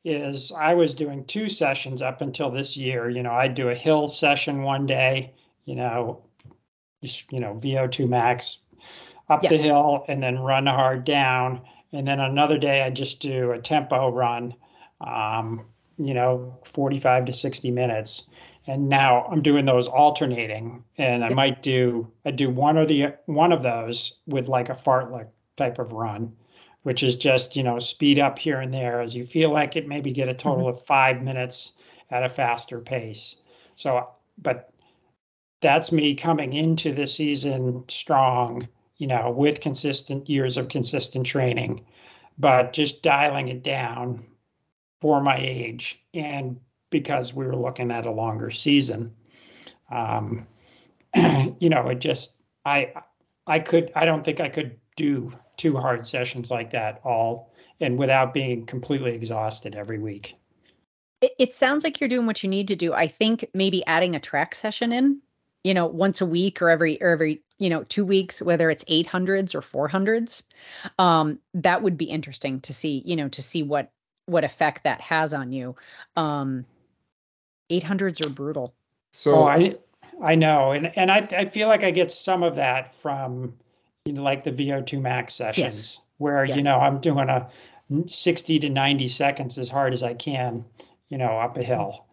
is I was doing two sessions up until this year. You know, I'd do a hill session one day, you know, just, you know, VO2 max up yeah. the hill and then run hard down. And then another day I just do a tempo run, um, you know, 45 to 60 minutes and now I'm doing those alternating, and I might do I do one or the one of those with like a fartlek type of run, which is just you know speed up here and there as you feel like it. Maybe get a total mm-hmm. of five minutes at a faster pace. So, but that's me coming into the season strong, you know, with consistent years of consistent training, but just dialing it down for my age and because we were looking at a longer season. Um, <clears throat> you know, it just I I could I don't think I could do two hard sessions like that all and without being completely exhausted every week. It, it sounds like you're doing what you need to do. I think maybe adding a track session in, you know, once a week or every or every you know two weeks, whether it's 800s or 400s, um, that would be interesting to see. You know, to see what what effect that has on you. Um, 800s are brutal. So oh, I I know, and and I I feel like I get some of that from you know like the VO2 max sessions yes. where yeah. you know I'm doing a 60 to 90 seconds as hard as I can, you know, up a hill,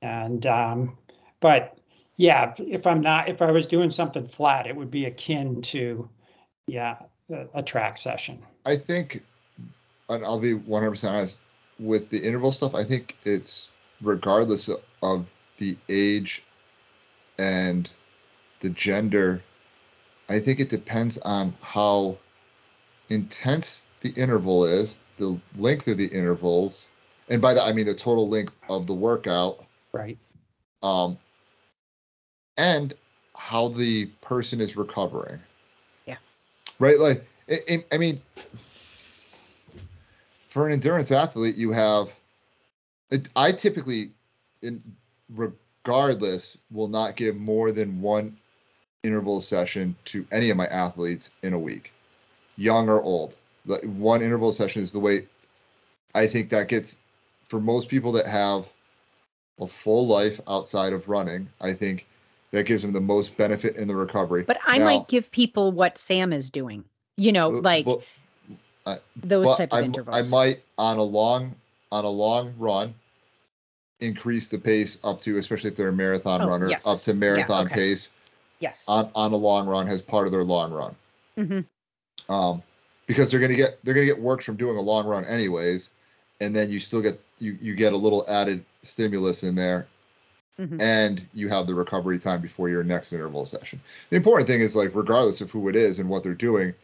and um, but yeah, if I'm not if I was doing something flat, it would be akin to yeah a, a track session. I think, and I'll be 100% honest with the interval stuff. I think it's regardless of the age and the gender, I think it depends on how intense the interval is, the length of the intervals, and by that I mean the total length of the workout. Right. Um, and how the person is recovering. Yeah. Right. Like, I, I mean, for an endurance athlete, you have. I typically in, regardless, will not give more than one interval session to any of my athletes in a week, young or old. The one interval session is the way I think that gets for most people that have a full life outside of running. I think that gives them the most benefit in the recovery. But I now, might give people what Sam is doing. You know, like well, uh, those type of I, intervals. I might on a long on a long run increase the pace up to, especially if they're a marathon oh, runner, yes. up to marathon yeah, okay. pace. Yes. On on a long run as part of their long run. Mm-hmm. Um, because they're gonna get they're gonna get works from doing a long run anyways, and then you still get you you get a little added stimulus in there, mm-hmm. and you have the recovery time before your next interval session. The important thing is like regardless of who it is and what they're doing,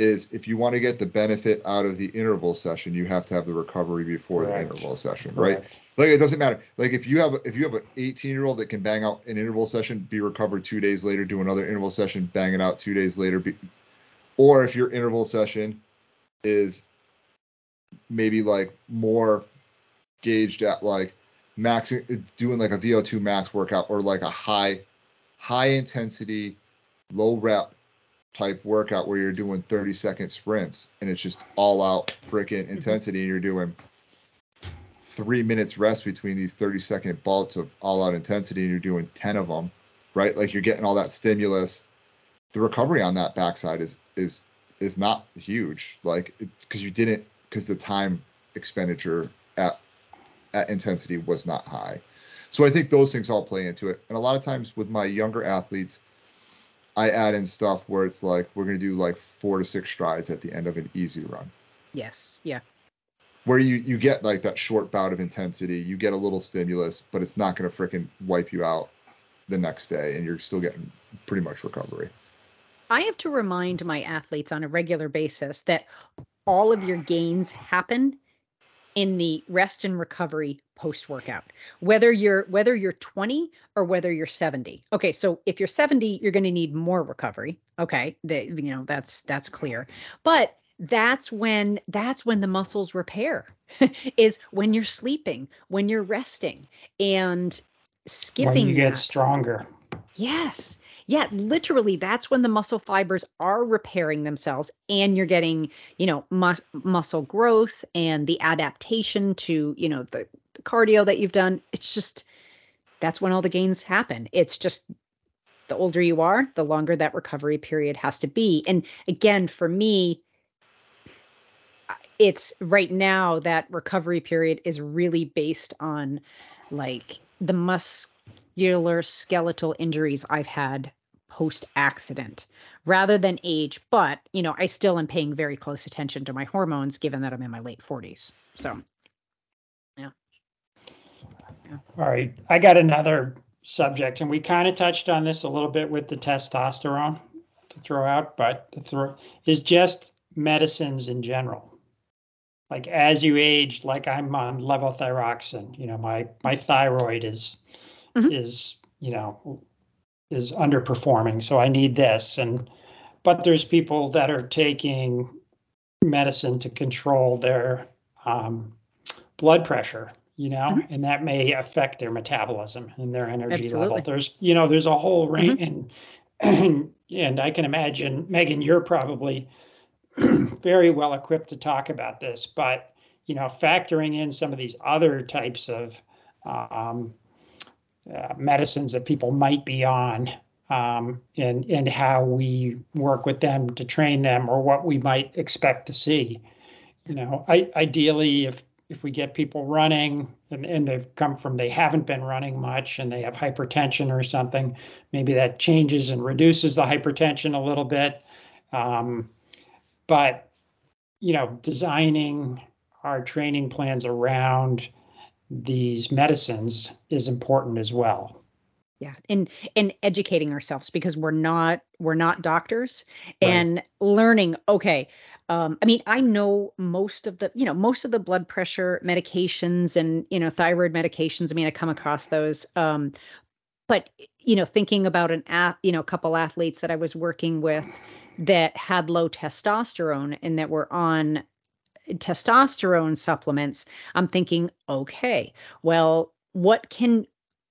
is if you want to get the benefit out of the interval session, you have to have the recovery before Correct. the interval session, right? Correct. Like it doesn't matter. Like if you have if you have an 18 year old that can bang out an interval session, be recovered two days later, do another interval session, bang it out two days later, be, or if your interval session is maybe like more gauged at like max doing like a VO2 max workout or like a high high intensity low rep type workout where you're doing 30 second sprints and it's just all out freaking Mm-hmm. intensity and you're doing three minutes rest between these 30 second bouts of all out intensity and you're doing 10 of them right? Like you're getting all that stimulus. The recovery on that backside is is is not huge like because you didn't because the time expenditure at at intensity was not high. So i think those things all play into it. And a lot of times with my younger athletes i add in stuff where it's like we're going to do like four to six strides at the end of an easy run Yes. Yeah. where you you get like that short bout of intensity, you get a little stimulus, but it's not going to frickin' wipe you out the next day, and you're still getting pretty much recovery. I have to remind my athletes on a regular basis that all of your gains happen in the rest and recovery post workout. Whether you're whether you're 20 or whether you're 70. Okay, so if you're 70, you're going to need more recovery. Okay, the, you know that's that's clear. But that's when that's when the muscles repair <laughs> is when you're sleeping, when you're resting and skipping when you get that. stronger. Yes. Yeah, literally that's when the muscle fibers are repairing themselves and you're getting, you know, mu- muscle growth and the adaptation to, you know, the, the cardio that you've done. It's just that's when all the gains happen. It's just the older you are, the longer that recovery period has to be. And again, for me, it's right now that recovery period is really based on like the muscular skeletal injuries I've had post accident rather than age. But, you know, I still am paying very close attention to my hormones given that I'm in my late 40s. So, yeah. All right, I got another subject, and we kind of touched on this a little bit with the testosterone to throw out, but to throw is just medicines in general. Like as you age, like I'm on levothyroxine, you know, my my thyroid is Mhm. is you know is underperforming, so I need this. And but there's people that are taking medicine to control their um, blood pressure, you know, Mhm. and that may affect their metabolism and their energy Absolutely. level. There's, you know, there's a whole range, and, and <clears throat> and I can imagine, Meghan, you're probably <clears throat> very well equipped to talk about this, but you know, factoring in some of these other types of um, uh, medicines that people might be on um, and and how we work with them to train them or what we might expect to see. You know, I, ideally, if if we get people running and, and they've come from they haven't been running much and they have hypertension or something, maybe that changes and reduces the hypertension a little bit. Um, but you know, designing our training plans around these medicines is important as well. yeah. And and educating ourselves because we're not we're not doctors Right. and learning, okay, um, I mean, I know most of the, you know, most of the blood pressure medications and, you know, thyroid medications. I mean, I come across those. Um, but you know, thinking about an ath, you know, a couple athletes that I was working with that had low testosterone and that were on testosterone supplements, I'm thinking, okay, well, what can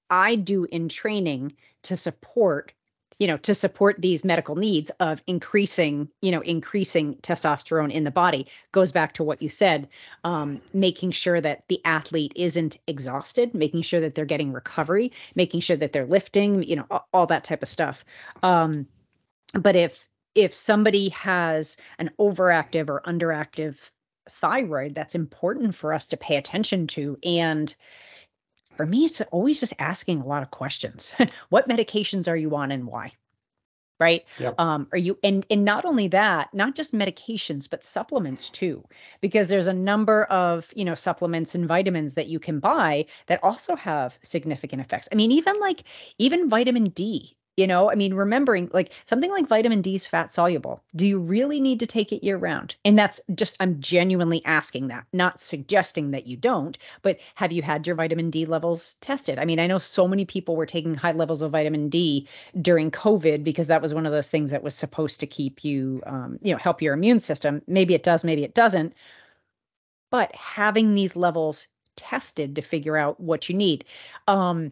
I do in training to support you know to support these medical needs of increasing you know increasing testosterone in the body? Goes back to what you said um, making sure that the athlete isn't exhausted making sure that they're getting recovery making sure that they're lifting you know all, all that type of stuff. Um, but if if somebody has an overactive or underactive thyroid that's important for us to pay attention to. And for me it's always just asking a lot of questions. <laughs> What medications are you on and why? Right? Yep. um are you and and not only that not just medications but supplements too. Because there's a number of you know supplements and vitamins that you can buy that also have significant effects. I mean even like even vitamin d you know i mean remembering like something like vitamin d is fat soluble. Do you really need to take it year round and that's just i'm genuinely asking that not suggesting that you don't but have you had your vitamin d levels tested? I mean i know so many people were taking high levels of vitamin d during covid because that was one of those things that was supposed to keep you um, you know help your immune system. Maybe it does maybe it doesn't. But having these levels tested to figure out what you need um,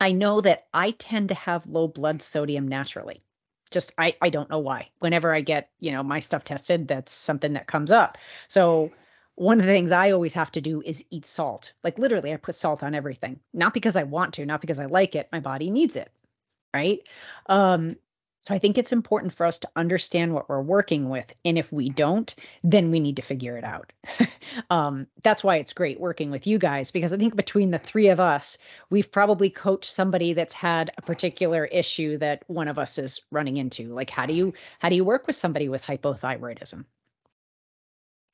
I know that I tend to have low blood sodium naturally. just I I don't know why. Whenever I get, you know, my stuff tested, that's something that comes up. So one of the things I always have to do is eat salt. Like literally I put salt on everything. Not because I want to, not because I like it. My body needs it. Right? Um so I think it's important for us to understand what we're working with. And if we don't, then we need to figure it out. <laughs> um, that's why it's great working with you guys, because I think between the three of us, we've probably coached somebody that's had a particular issue that one of us is running into. Like how do you how do you work with somebody with hypothyroidism?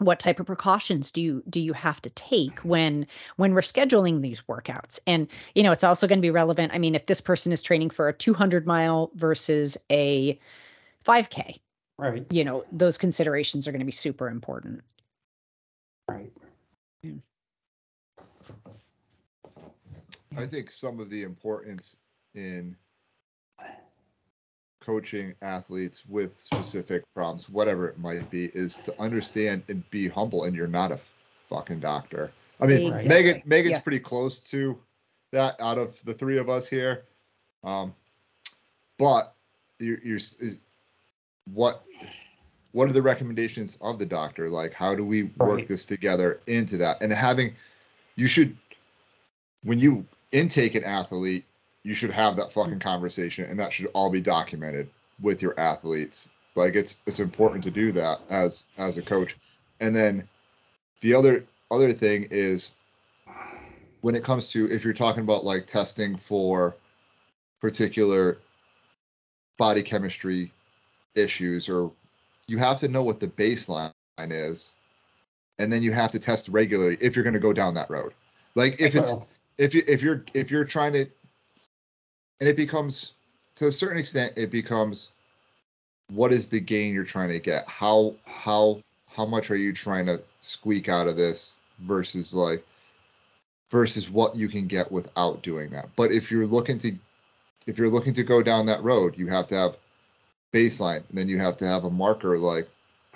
What type of precautions do you do you have to take when when we're scheduling these workouts? And you know it's also going to be relevant i mean if this person is training for a 200 mile versus a 5k right. you know those considerations are going to be super important. Right. I think some of the importance in coaching athletes with specific problems, whatever it might be, is to understand and be humble. And you're not a fucking doctor. I mean, exactly. Meghan, Meghan's yeah. pretty close to that out of the three of us here. Um, but you're, you're what what are the recommendations of the doctor? Like, how do we work right. this together into that? And having, you should, when you intake an athlete, you should have that fucking mm. conversation and that should all be documented with your athletes. Like it's it's important to do that as as a coach. And then the other other thing is when it comes to if you're talking about like testing for particular body chemistry issues or you have to know what the baseline is and then you have to test regularly if you're going to go down that road. Like if it's uh-huh. if you if you're if you're trying to and it becomes to a certain extent it becomes what is the gain you're trying to get? How how how much are you trying to squeak out of this versus like versus what you can get without doing that? But if you're looking to if you're looking to go down that road you have to have baseline and then you have to have a marker like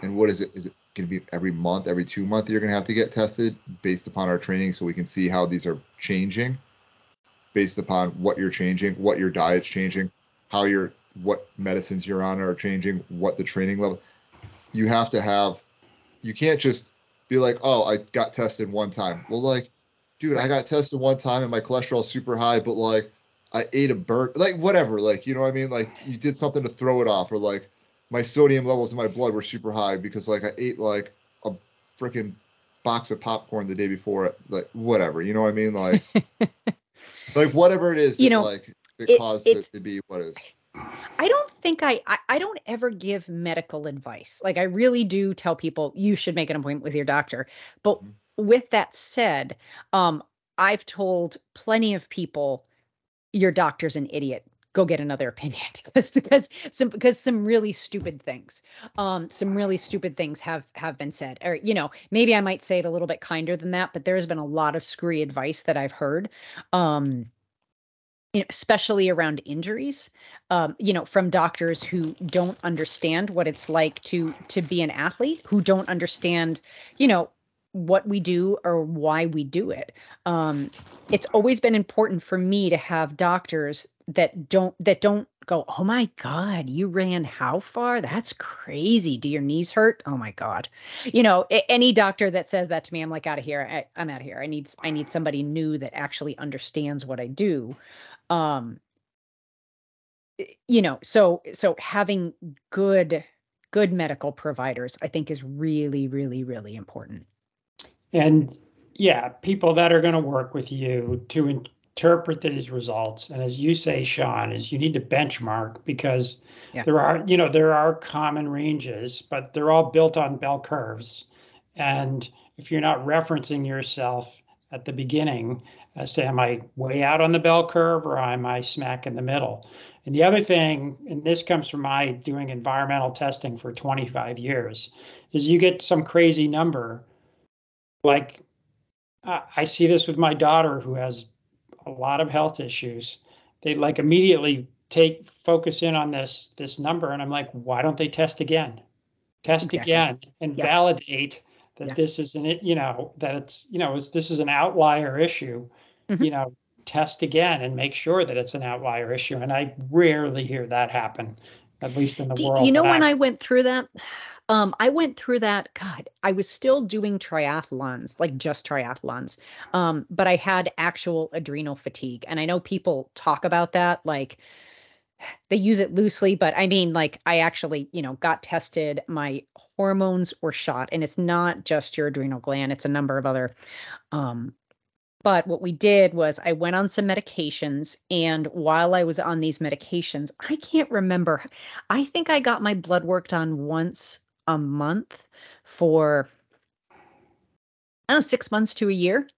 and what is it? Is it going to be every month every two month you're going to have to get tested based upon our training so we can see how these are changing based upon what you're changing, what your diet's changing, how your what medicines you're on are changing, what the training level. You have to have you can't just be like, "Oh, I got tested one time." Well, like, dude, I got tested one time and my cholesterol's super high, but like I ate a burger, like whatever, like you know what I mean? Like you did something to throw it off, or like my sodium levels in my blood were super high because like I ate like a freaking box of popcorn the day before, like whatever, you know what I mean? Like <laughs> like whatever it is, you that, know, like that it, caused it to be what is. I don't think I, I, I don't ever give medical advice. Like I really do tell people you should make an appointment with your doctor. But mm-hmm. with that said, um, I've told plenty of people your doctor's an idiot. Go get another opinion <laughs> because some because some really stupid things, um, some really stupid things have have been said. Or you know, maybe I might say it a little bit kinder than that, but there has been a lot of screwy advice that I've heard. Um, especially around injuries um, you know from doctors who don't understand what it's like to to be an athlete who don't understand you know what we do or why we do it. Um, it's always been important for me to have doctors that don't that don't go oh my god you ran how far? That's crazy. Do your knees hurt? Oh my god. You know any doctor that says that to me i'm like out of here. I, i'm out of here. I need i need somebody new that actually understands what i do. Um you know so so having good good medical providers i think is really really really important and yeah people that are going to work with you to interpret these results and as you say sean is you need to benchmark because yeah. there are you know there are common ranges but they're all built on bell curves and if you're not referencing yourself at the beginning uh, as to am I way out on the bell curve or am I smack in the middle? And the other thing, and this comes from my doing environmental testing for 25 years, is you get some crazy number. Like I see this with my daughter who has a lot of health issues. They like immediately take focus in on this this number, and I'm like, why don't they test again? Test exactly. again and validate that yeah. this is an you know that it's you know this is an outlier issue mm-hmm. you know test again and make sure that it's an outlier issue and i rarely hear that happen at least in the Do, world. you know when I went through that? Um, I went through that. God, I was still doing triathlons, like just triathlons. Um, but I had actual adrenal fatigue, and I know people talk about that, like <sighs> they use it loosely, but I mean, like I actually, you know, got tested. My hormones were shot, and it's not just your adrenal gland; it's a number of other um, but what we did was I went on some medications. And while I was on these medications, I can't remember. I think I got my blood work done once a month for, I don't know, six months to a year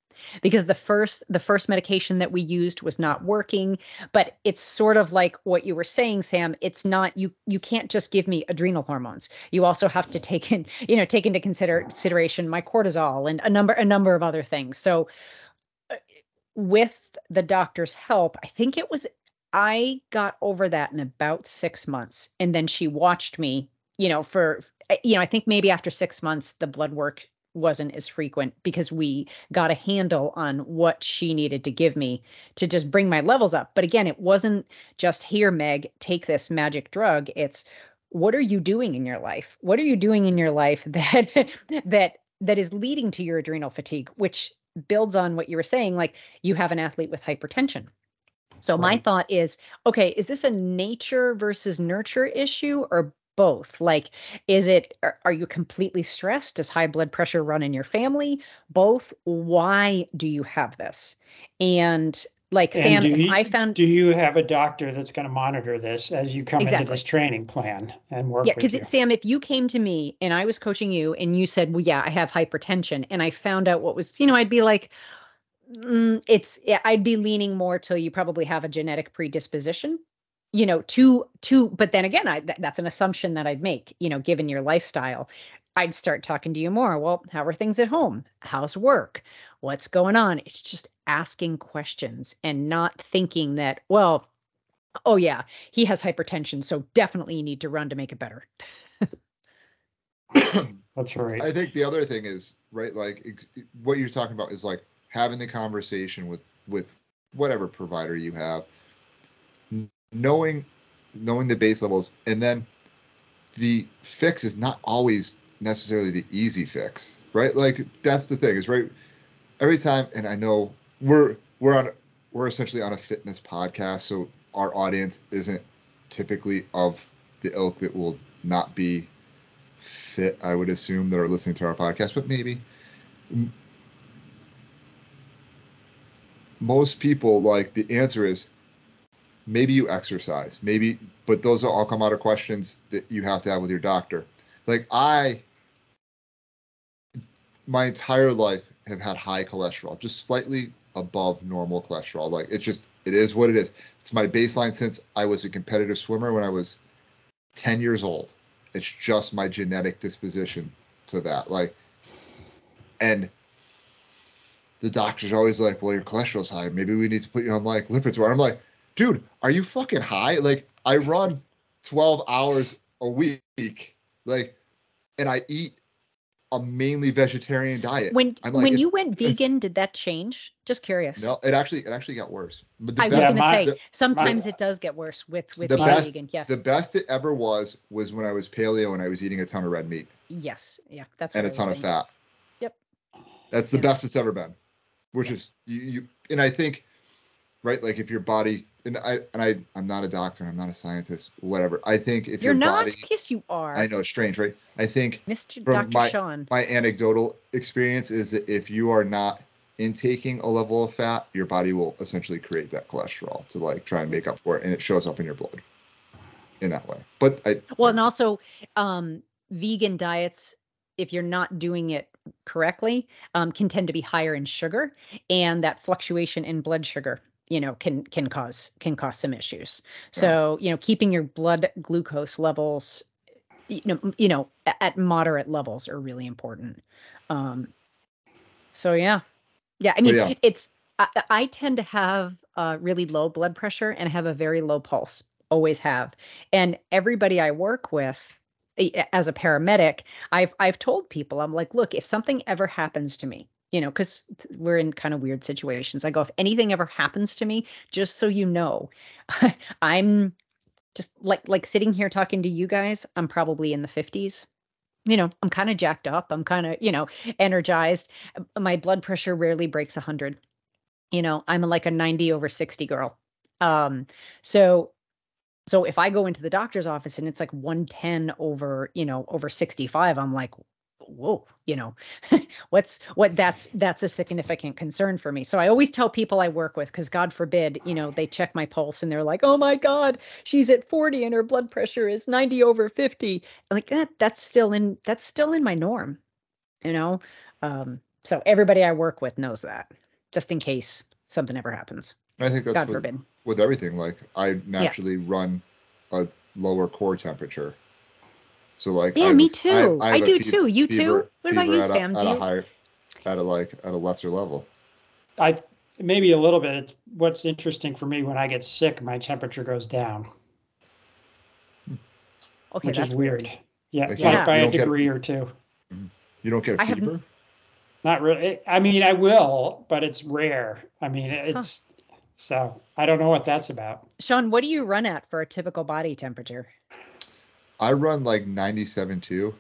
because the first the first medication that we used was not working. But it's sort of like what you were saying sam it's not you you can't just give me adrenal hormones. You also have to take in you know take into consider, consideration my cortisol and a number a number of other things. So uh, with the doctor's help, I think it was I got over that in about 6 months and then she watched me, you know, for you know, I think maybe after 6 months the blood work wasn't as frequent because we got a handle on what she needed to give me to just bring my levels up. But again, it wasn't just here Meg, take this magic drug. It's what are you doing in your life? What are you doing in your life <laughs> that that that is leading to your adrenal fatigue, which builds on what you were saying like you have an athlete with hypertension so right. my thought is okay is this a nature versus nurture issue or both like is it are, are, you completely stressed does high blood pressure run in your family both why do you have this and like Sam, you, I found. Do you have a doctor that's going to monitor this as you come exactly. into this training plan and work? Yeah, because Sam, if you came to me and I was coaching you and you said, "Well, yeah, I have hypertension," and I found out what was, you know, I'd be like, mm, "It's," yeah, I'd be leaning more to you probably have a genetic predisposition, you know, to to. But then again, I th- that's an assumption that I'd make, you know, given your lifestyle. I'd start talking to you more. Well, how are things at home? How's work? What's going on? It's just asking questions and not thinking that, well, oh yeah, he has hypertension, so definitely you need to run to make it better. <laughs> That's right. I think the other thing is, right, like ex- what you're talking about is like having the conversation with with whatever provider you have, knowing knowing the base levels and then the fix is not always necessarily the easy fix, right? Like that's the thing is right. Every time, and I know we're we're on we're essentially on a fitness podcast, so our audience isn't typically of the ilk that will not be fit. I would assume that are listening to our podcast, but maybe most people like the answer is maybe you exercise, maybe, but those all come out of questions that you have to have with your doctor. Like I my entire life have had high cholesterol, just slightly above normal cholesterol. Like it's just it is what it is. It's my baseline since I was a competitive swimmer when I was 10 years old. It's just my genetic disposition to that. Like and the doctor's always like, Well, your cholesterol's high. Maybe we need to put you on like lipids. Where I'm like, dude, are you fucking high? Like I run 12 hours a week. Like and I eat a mainly vegetarian diet. When like, when you went vegan, did that change? Just curious. No, it actually it actually got worse. I was gonna say the, sometimes my, it does get worse with with being best, vegan. Yeah. The best it ever was was when I was paleo and I was eating a ton of red meat. Yes. Yeah. That's and a ton of fat. Yep. That's the yeah. best it's ever been. Which is you, you and I think right like if your body and I and I I'm not a doctor, I'm not a scientist, whatever. I think if you're your not, body, yes, you are. I know, it's strange, right? I think Mr. Dr. My, Sean. My anecdotal experience is that if you are not intaking a level of fat, your body will essentially create that cholesterol to like try and make up for it, and it shows up in your blood in that way. But I well, and also um, vegan diets, if you're not doing it correctly, um, can tend to be higher in sugar, and that fluctuation in blood sugar you know can can cause can cause some issues yeah. so you know keeping your blood glucose levels you know you know at moderate levels are really important um so yeah yeah i mean yeah. it's I, I, tend to have uh, really low blood pressure and have a very low pulse always have and everybody i work with as a paramedic i've i've told people i'm like look if something ever happens to me you know, because we're in kind of weird situations. I go, if anything ever happens to me, just so you know, <laughs> I'm just like like sitting here talking to you guys, I'm probably in the 50s. You know, I'm kind of jacked up. I'm kind of, you know, energized. My blood pressure rarely breaks 100. You know, I'm like a 90 over 60 girl. Um so so if I go into the doctor's office and it's like 110 over, you know, over 65, I'm like, whoa you know <laughs> what's what that's that's a significant concern for me. So i always tell people i work with because god forbid you know they check my pulse and they're like oh my god she's at 40 and her blood pressure is 90 over 50 I'm like eh, that's still in that's still in my norm you know? Um so everybody i work with knows that just in case something ever happens. I think that's god with, forbid. with everything. Like I naturally run a lower core temperature. So like yeah me a- too i, have a do fe- too you fever- too what about you at a- sam at do a you higher, at a like at a lesser level. I maybe a little bit. It's, what's interesting for me when I get sick, my temperature goes down, okay which that's is weird. Yeah, Like you by a don't get- degree or two. Mm-hmm. You don't get a I have- fever? Not really. I mean, I will, but it's rare. I mean, it's so I don't know what that's about. sean what do you run at for a typical body temperature I run like 97.2.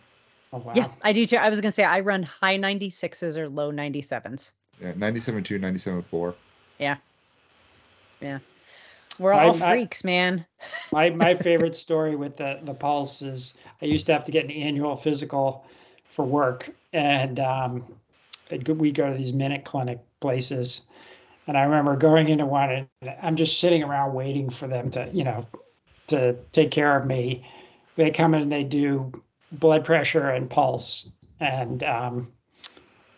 Oh wow. Yeah, I do too. I was gonna say I run high 96s or low 97s. Yeah, 97 two, 97 four. Yeah. Yeah. We're all I- I- freaks, man. <laughs> My my favorite story with the the pulse is I used to have to get an annual physical for work, and um, we go to these minute clinic places, and I remember going into one, and I'm just sitting around waiting for them to you know to take care of me. They come in and they do blood pressure and pulse, and um,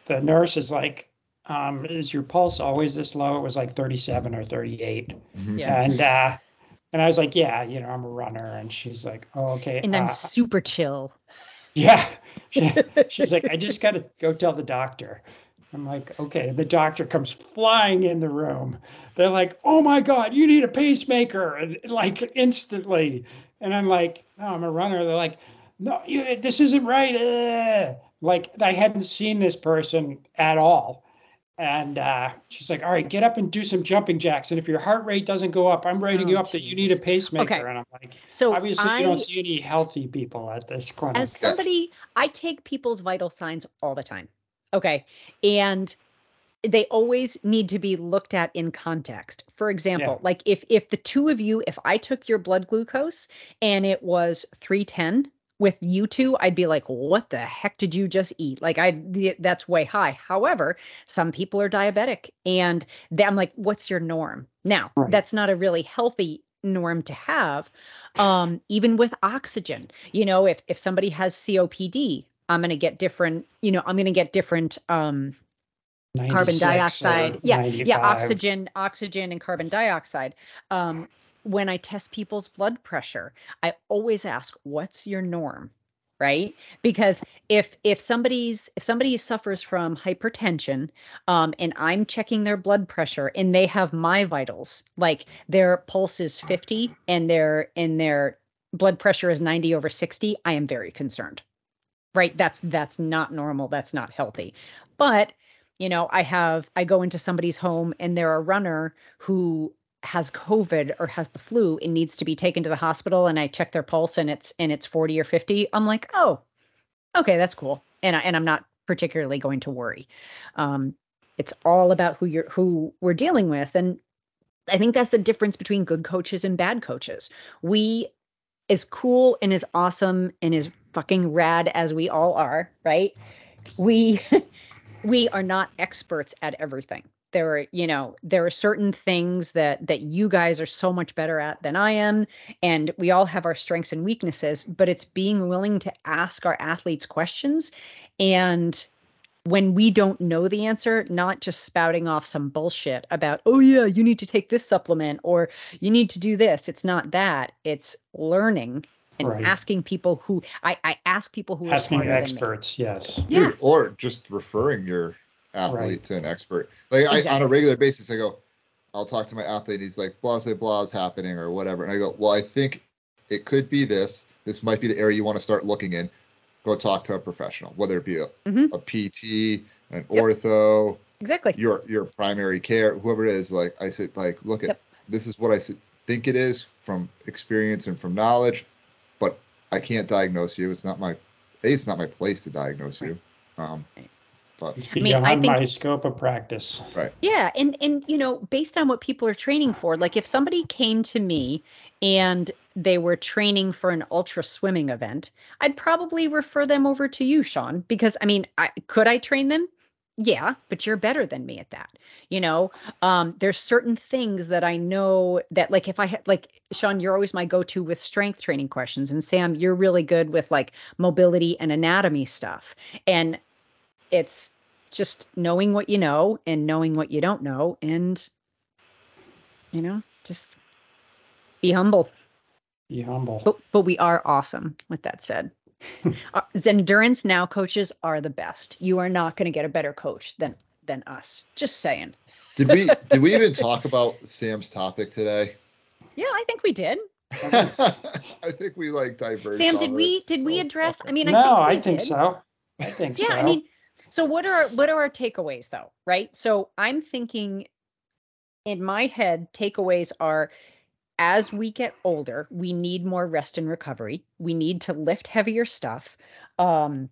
the nurse is like. Um, is your pulse always this low? It was like 37 or 38 Mhm. Yeah. and uh and I was like, yeah, you know, I'm a runner, and she's like, oh, okay, And I'm uh, super chill. yeah. <laughs> She- she's like, I just got to go tell the doctor. I'm like, okay. The doctor comes flying in the room. They're like, oh my god, you need a pacemaker, and like instantly. And I'm like, no, I'm a runner. They're like, no, you, this isn't right. Uh. Like I hadn't seen this person at all. And uh, she's like, all right, get up and do some jumping jacks. And if your heart rate doesn't go up, I'm writing you Oh, up that you need a pacemaker. Okay. And I'm like, So obviously, I, you don't see any healthy people at this clinic. as somebody, I take people's vital signs all the time. Okay. And they always need to be looked at in context. For example, like if if the two of you, if I took your blood glucose and it was 310 with you two, I'd be like, what the heck did you just eat? Like I th- that's way high. However, some people are diabetic and th- I'm like, what's your norm? Now, Right. that's not a really healthy norm to have. Um, even with oxygen, you know, if if somebody has COPD, I'm gonna get different, you know, I'm gonna get different um 96 carbon dioxide. Yeah yeah oxygen oxygen and carbon dioxide. Um when i test people's blood pressure i always ask what's your norm? Right? Because if if somebody's if somebody suffers from hypertension um and i'm checking their blood pressure and they have my vitals like their pulse is 50 and their and their blood pressure is 90 over 60 i am very concerned. Right? That's that's not normal. That's not healthy. But you know i have i go into somebody's home and they're a runner who has covid or has the flu and needs to be taken to the hospital and i check their pulse and it's and it's 40 or 50 i'm like oh okay that's cool. And I, and i'm not particularly going to worry. Um it's all about who you're who we're dealing with. And i think that's the difference between good coaches and bad coaches. We as cool and as awesome and as fucking rad as we all are right? We <laughs> we are not experts at everything. There are you know there are certain things that that you guys are so much better at than i am and we all have our strengths and weaknesses but it's being willing to ask our athletes questions and when we don't know the answer not just spouting off some bullshit about oh yeah you need to take this supplement or you need to do this it's not that. It's learning and Right. asking people who i i ask people who are asking smarter experts. Yes. yeah Dude, or just referring your athlete Right. to an expert. Like I, on a regular basis, I go, I'll talk to my athlete. And he's like, blah, blah, blah is happening or whatever. And I go, well, I think it could be this. This might be the area you want to start looking in. Go talk to a professional, whether it be a, Mhm. a PT, an Yep. ortho, exactly your your primary care, whoever it is. Like I said, like, look at Yep. this is what I think it is from experience and from knowledge, but I can't diagnose you. It's not my a. It's not my place to diagnose you. Um, but It's I mean, I think- my scope of practice. right. Yeah, and and you know, based on what people are training for, like if somebody came to me and they were training for an ultra swimming event, I'd probably refer them over to you, Sean, because I mean, I could I train them? Yeah, but you're better than me at that. You know, um, there's certain things that I know that like if I had like Sean, you're always my go-to with strength training questions, and Sam, you're really good with like mobility and anatomy stuff. And it's just knowing what you know and knowing what you don't know and you know just be humble Be humble. but but we are awesome with that said <laughs> ZenduranceNow coaches are the best you are not going to get a better coach than than us just saying Did we <laughs> did we even talk about Sam's topic today? yeah i think we did <laughs> I think we like diverged. sam did we this, did we so- address i mean no, i I think, we think did. so. I think so. yeah so. i mean so what are what are our takeaways though right so i'm thinking in my head takeaways are as we get older we need more rest and recovery. We need to lift heavier stuff. Um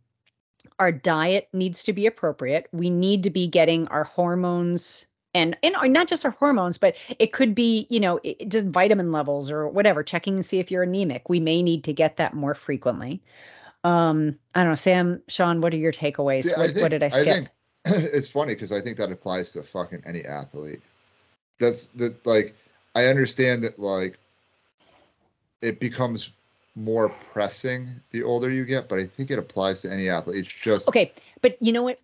our diet needs to be appropriate. We need to be getting our hormones and and not just our hormones but it could be you know it, just vitamin levels or whatever checking to see if you're anemic. We may need to get that more frequently. Um i don't know sam sean what are your takeaways? See, what, what did i skip? think <clears throat> it's funny because I think that applies to fucking any athlete. That's that like I understand that like it becomes more pressing the older you get, but I think it applies to any athlete. It's just Okay, but you know what?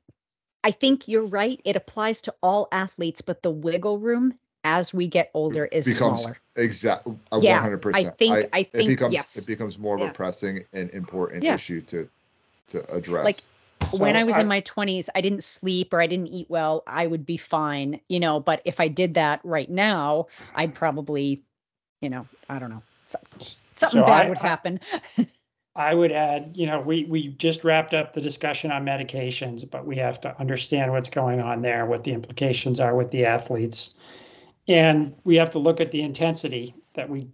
I think you're right. It applies to all athletes, but the wiggle room as we get older is becomes smaller. exactly uh, Yeah, one hundred percent. I think- I it think- becomes yes. it becomes more of Yeah. a pressing and important Yeah. issue to to address. Like, when I was I- in my 20s, I didn't sleep or I didn't eat well, I would be fine, you know, but if I did that right now, I'd probably, you know, I don't know. So, something So bad I- would happen. <laughs> I would add, you know, we we just wrapped up the discussion on medications, but we have to understand what's going on there, what the implications are with the athletes. And we have to look at the intensity that we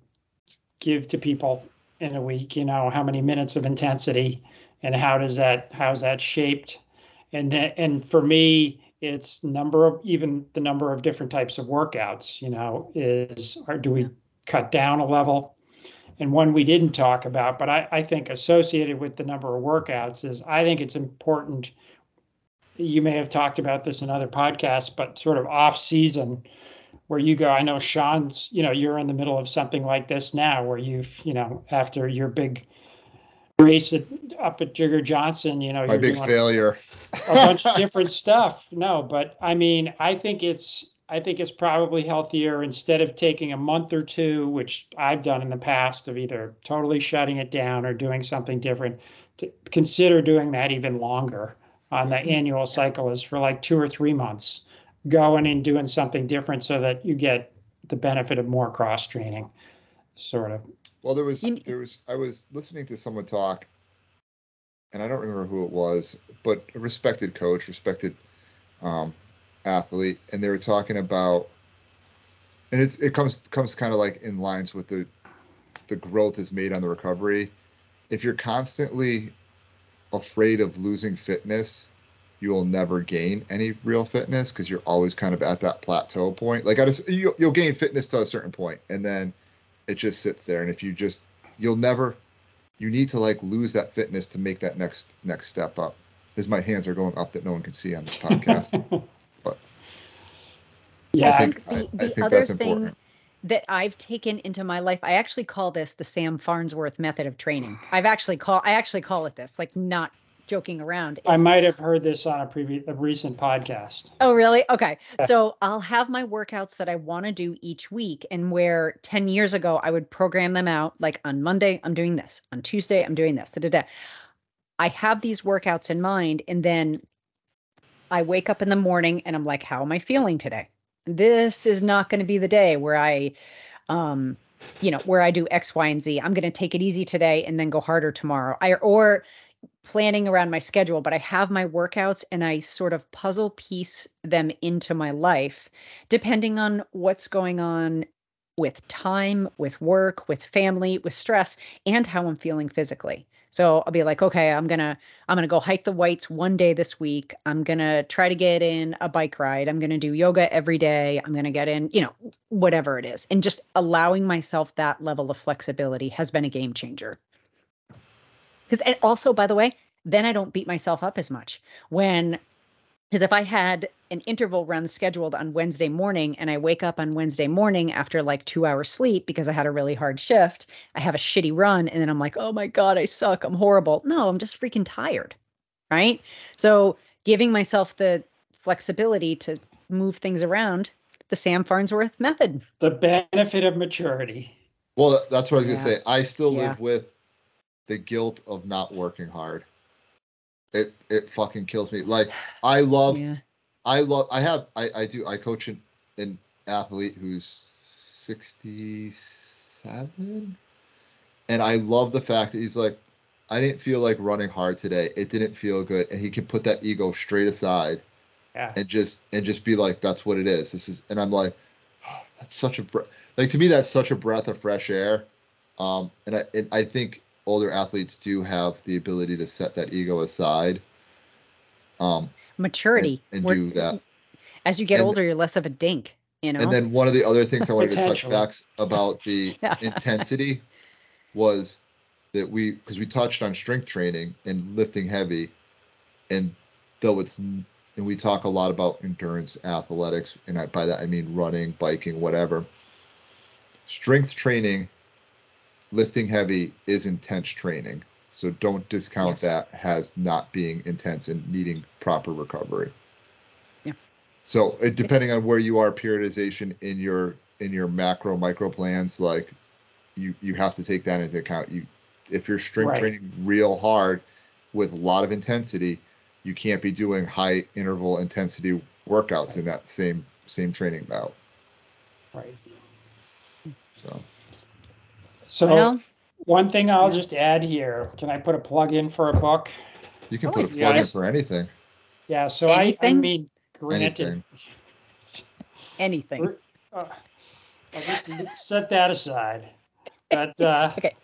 give to people in a week, you know, how many minutes of intensity and how does that how's that shaped? And then and for me, it's number of even the number of different types of workouts, you know, is or do we cut down a level? and one we didn't talk about, but I, I think associated with the number of workouts is I think it's important. You may have talked about this in other podcasts, but sort of off season where you go, I know Sean's, you know, you're in the middle of something like this now where you've, you know, after your big race at, up at Jigger Johnson, you know, my you're big doing failure. a bunch <laughs> of different stuff. No, but I mean, I think it's I think it's probably healthier instead of taking a month or two, which I've done in the past, of either totally shutting it down or doing something different. To consider doing that even longer on the mm-hmm. annual cycle is for like two or three months, going and doing something different so that you get the benefit of more cross training, sort of. Well, there was You- there was I was listening to someone talk, and I don't remember who it was, but a respected coach, respected um, athlete, and they were talking about, and it's it comes comes kind of like in lines with the the growth is made on the recovery. If you're constantly afraid of losing fitness, you will never gain any real fitness because you're always kind of at that plateau point. Like at a, s- you, you'll gain fitness to a certain point, and then it just sits there. And if you just, you'll never, you need to like lose that fitness to make that next next step up. As my hands are going up that no one can see on this podcast. <laughs> But- yeah, I think the- I, the I think other that's thing- important. that I've taken into my life. I actually call this the Sam Farnsworth method of training. I've actually call I actually call it this, like not joking around. I might have heard this on a previous a recent podcast. Oh, really? Okay. Yeah. So I'll have my workouts that I want to do each week. And where 10 years ago, I would program them out like on Monday, I'm doing this. On Tuesday, I'm doing this. Da, da, da. I have these workouts in mind. And then I wake up in the morning and I'm like, how am I feeling today? This is not going to be the day where I, um, you know, where I do X, Y, and Z. I'm going to take it easy today and then go harder tomorrow. I, or planning around my schedule, but I have my workouts and I sort of puzzle piece them into my life depending on what's going on with time, with work, with family, with stress, and how I'm feeling physically. So I'll be like, okay, I'm gonna I'm gonna go hike the whites one day this week. I'm gonna try to get in a bike ride. I'm gonna do yoga every day. I'm gonna get in, you know, whatever it is. And just allowing myself that level of flexibility has been a game changer. Because and also, by the way, then I don't beat myself up as much. When because if I had an interval run scheduled on Wednesday morning and I wake up on Wednesday morning after like two hours sleep because I had a really hard shift, I have a shitty run and then I'm like, oh my God, I suck. I'm horrible. No, I'm just freaking tired. Right. So giving myself the flexibility to move things around, the Sam Farnsworth method. The benefit of maturity. Well, that's what I was gonna say. I still yeah. live with the guilt of not working hard it it fucking kills me. Like I love, yeah. I love, I have, I I do, I coach an, an athlete who's sixty seven, and I love the fact that he's like, I didn't feel like running hard today. It didn't feel good, and he can put that ego straight aside, yeah. and just and just be like, that's what it is. This is, and I'm like, oh, that's such a like to me that's such a breath of fresh air. Um, and I and I think older athletes do have the ability to set that ego aside. Um, Maturity. And, and do that. As you get and, older, you're less of a dink. You know. And then one of the other things I wanted to touch back about the <laughs> intensity was that we because we touched on strength training and lifting heavy, and though it's and we talk a lot about endurance athletics, and I, by that I mean running, biking, whatever. Strength training lifting heavy is intense training. So don't discount yes. that as not being intense and needing proper recovery. Yeah. So it, depending on where you are periodization in your in your macro micro plans, like you you have to take that into account. You if you're strength right. training real hard with a lot of intensity, you can't be doing high interval intensity workouts right. in that same same training bout. Right. So so well, one thing I'll just add here, can I put a plug in for a book? You can put a plug in for anything. Yeah, so I, I mean, granted, anything. <laughs> anything. Uh, I'll just set that aside. But uh, <laughs> okay,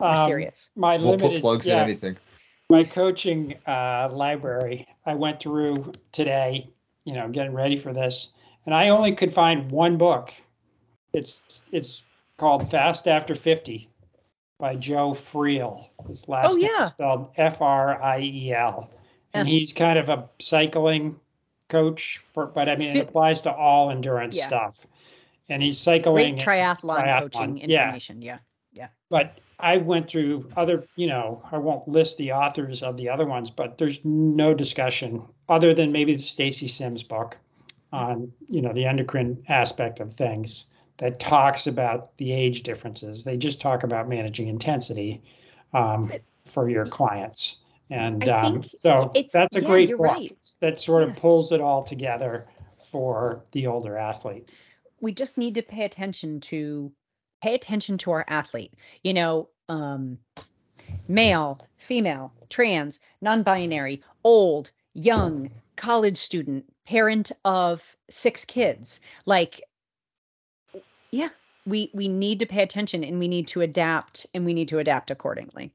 um, serious. My we'll limited put plugs yeah, in anything. My coaching uh, library, I went through today, you know, getting ready for this, and I only could find one book. It's it's called Fast After 50 by Joe Friel. His last oh, yeah. name is spelled F R I E L. And he's kind of a cycling coach, for, but I mean, it applies to all endurance yeah. stuff. And he's cycling. Great triathlon, triathlon. coaching information. Yeah. yeah. Yeah. But I went through other, you know, I won't list the authors of the other ones, but there's no discussion other than maybe the Stacy Sims book mm-hmm. on, you know, the endocrine aspect of things that talks about the age differences. They just talk about managing intensity um, for your clients. And um, so that's a yeah, great book right. that sort of pulls it all together for the older athlete. We just need to pay attention to pay attention to our athlete. You know, um, male, female, trans, non-binary, old, young, college student, parent of six kids. Like yeah. We we need to pay attention and we need to adapt and we need to adapt accordingly.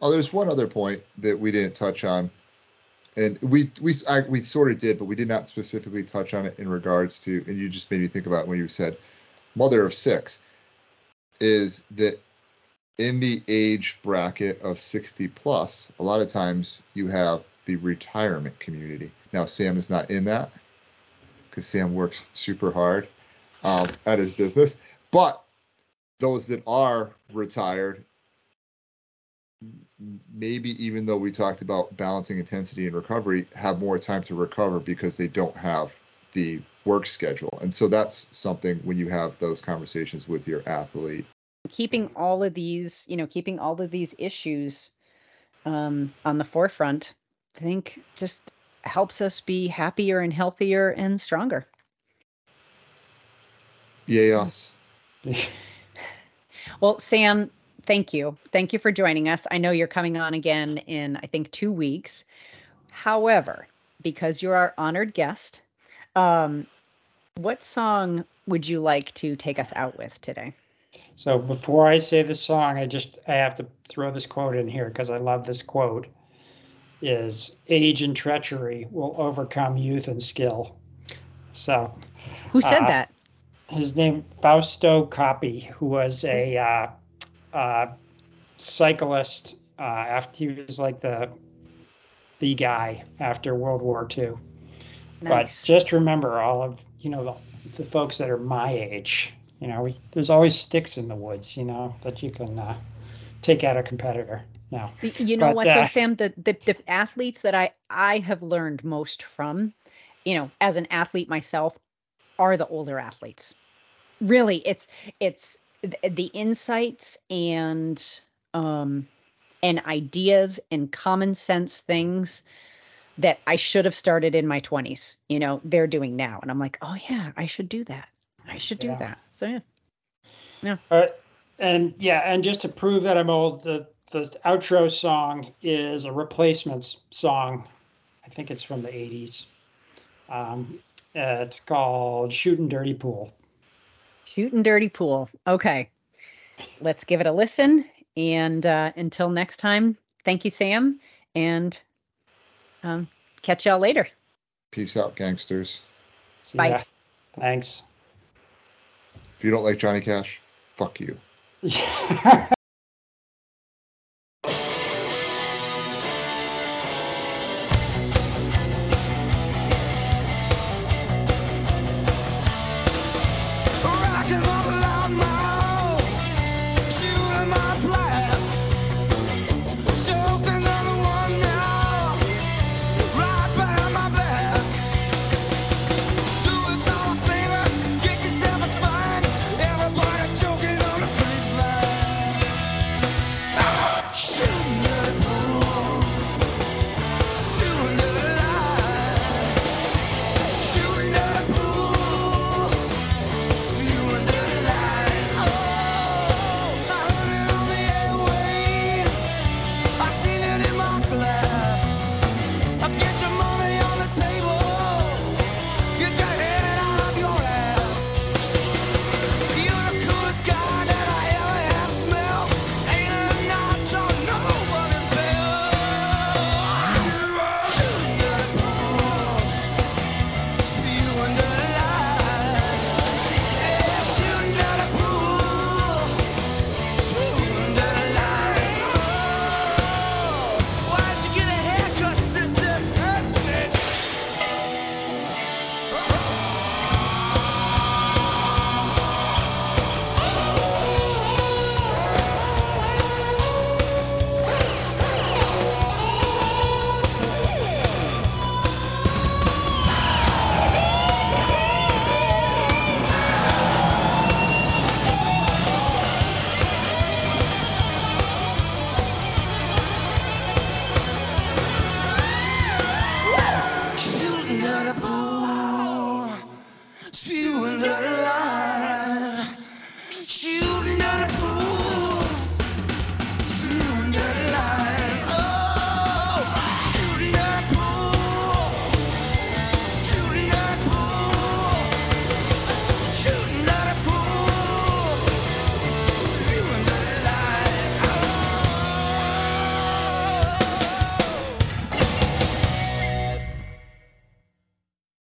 Oh there's one other point that we didn't touch on. And we we I, we sort of did but we did not specifically touch on it in regards to and you just made me think about when you said mother of six is that in the age bracket of 60 plus a lot of times you have the retirement community. Now sam is not in that because sam works super hard um, at his business. But those that are retired, maybe even though we talked about balancing intensity and recovery, have more time to recover because they don't have the work schedule. And so that's something when you have those conversations with your athlete. Keeping all of these, you know, keeping all of these issues um, on the forefront, I think just helps us be happier and healthier and stronger. Yes. <laughs> well, Sam, thank you. Thank you for joining us. I know you're coming on again in, I think, two weeks. However, because you're our honored guest, um, What song would you like to take us out with today? So before I say the song, I just I have to throw this quote in here because I love this quote. Is age and treachery will overcome youth and skill. So Who said Uh, that? His name Fausto Coppi, who was a uh, uh, cyclist uh, after he was like the the guy after World War II. But just remember, all of you know the, the folks that are my age. You know, we, there's always sticks in the woods. You know that you can uh, take out a competitor. Now, You know But, what though, uh, Sam? The, the the athletes that I I have learned most from, you know, as an athlete myself, are the older athletes. Really, it's it's the insights and um and ideas and common sense things that I should have started in my 20s. You know, they're doing now, and I'm like, oh yeah, I should do that. I should do that. So yeah. uh, and yeah, and just to prove that I'm old, the the outro song is a replacements song. I think it's from the 80s. Um, uh, it's called "Shooting Dirty Pool." Shooting dirty pool. Okay. Let's give it a listen. And uh, until next time, thank you, Sam. And um, catch y'all later. Peace out, gangsters. See Bye. ya. Thanks. If you don't like Johnny Cash, fuck you. <laughs>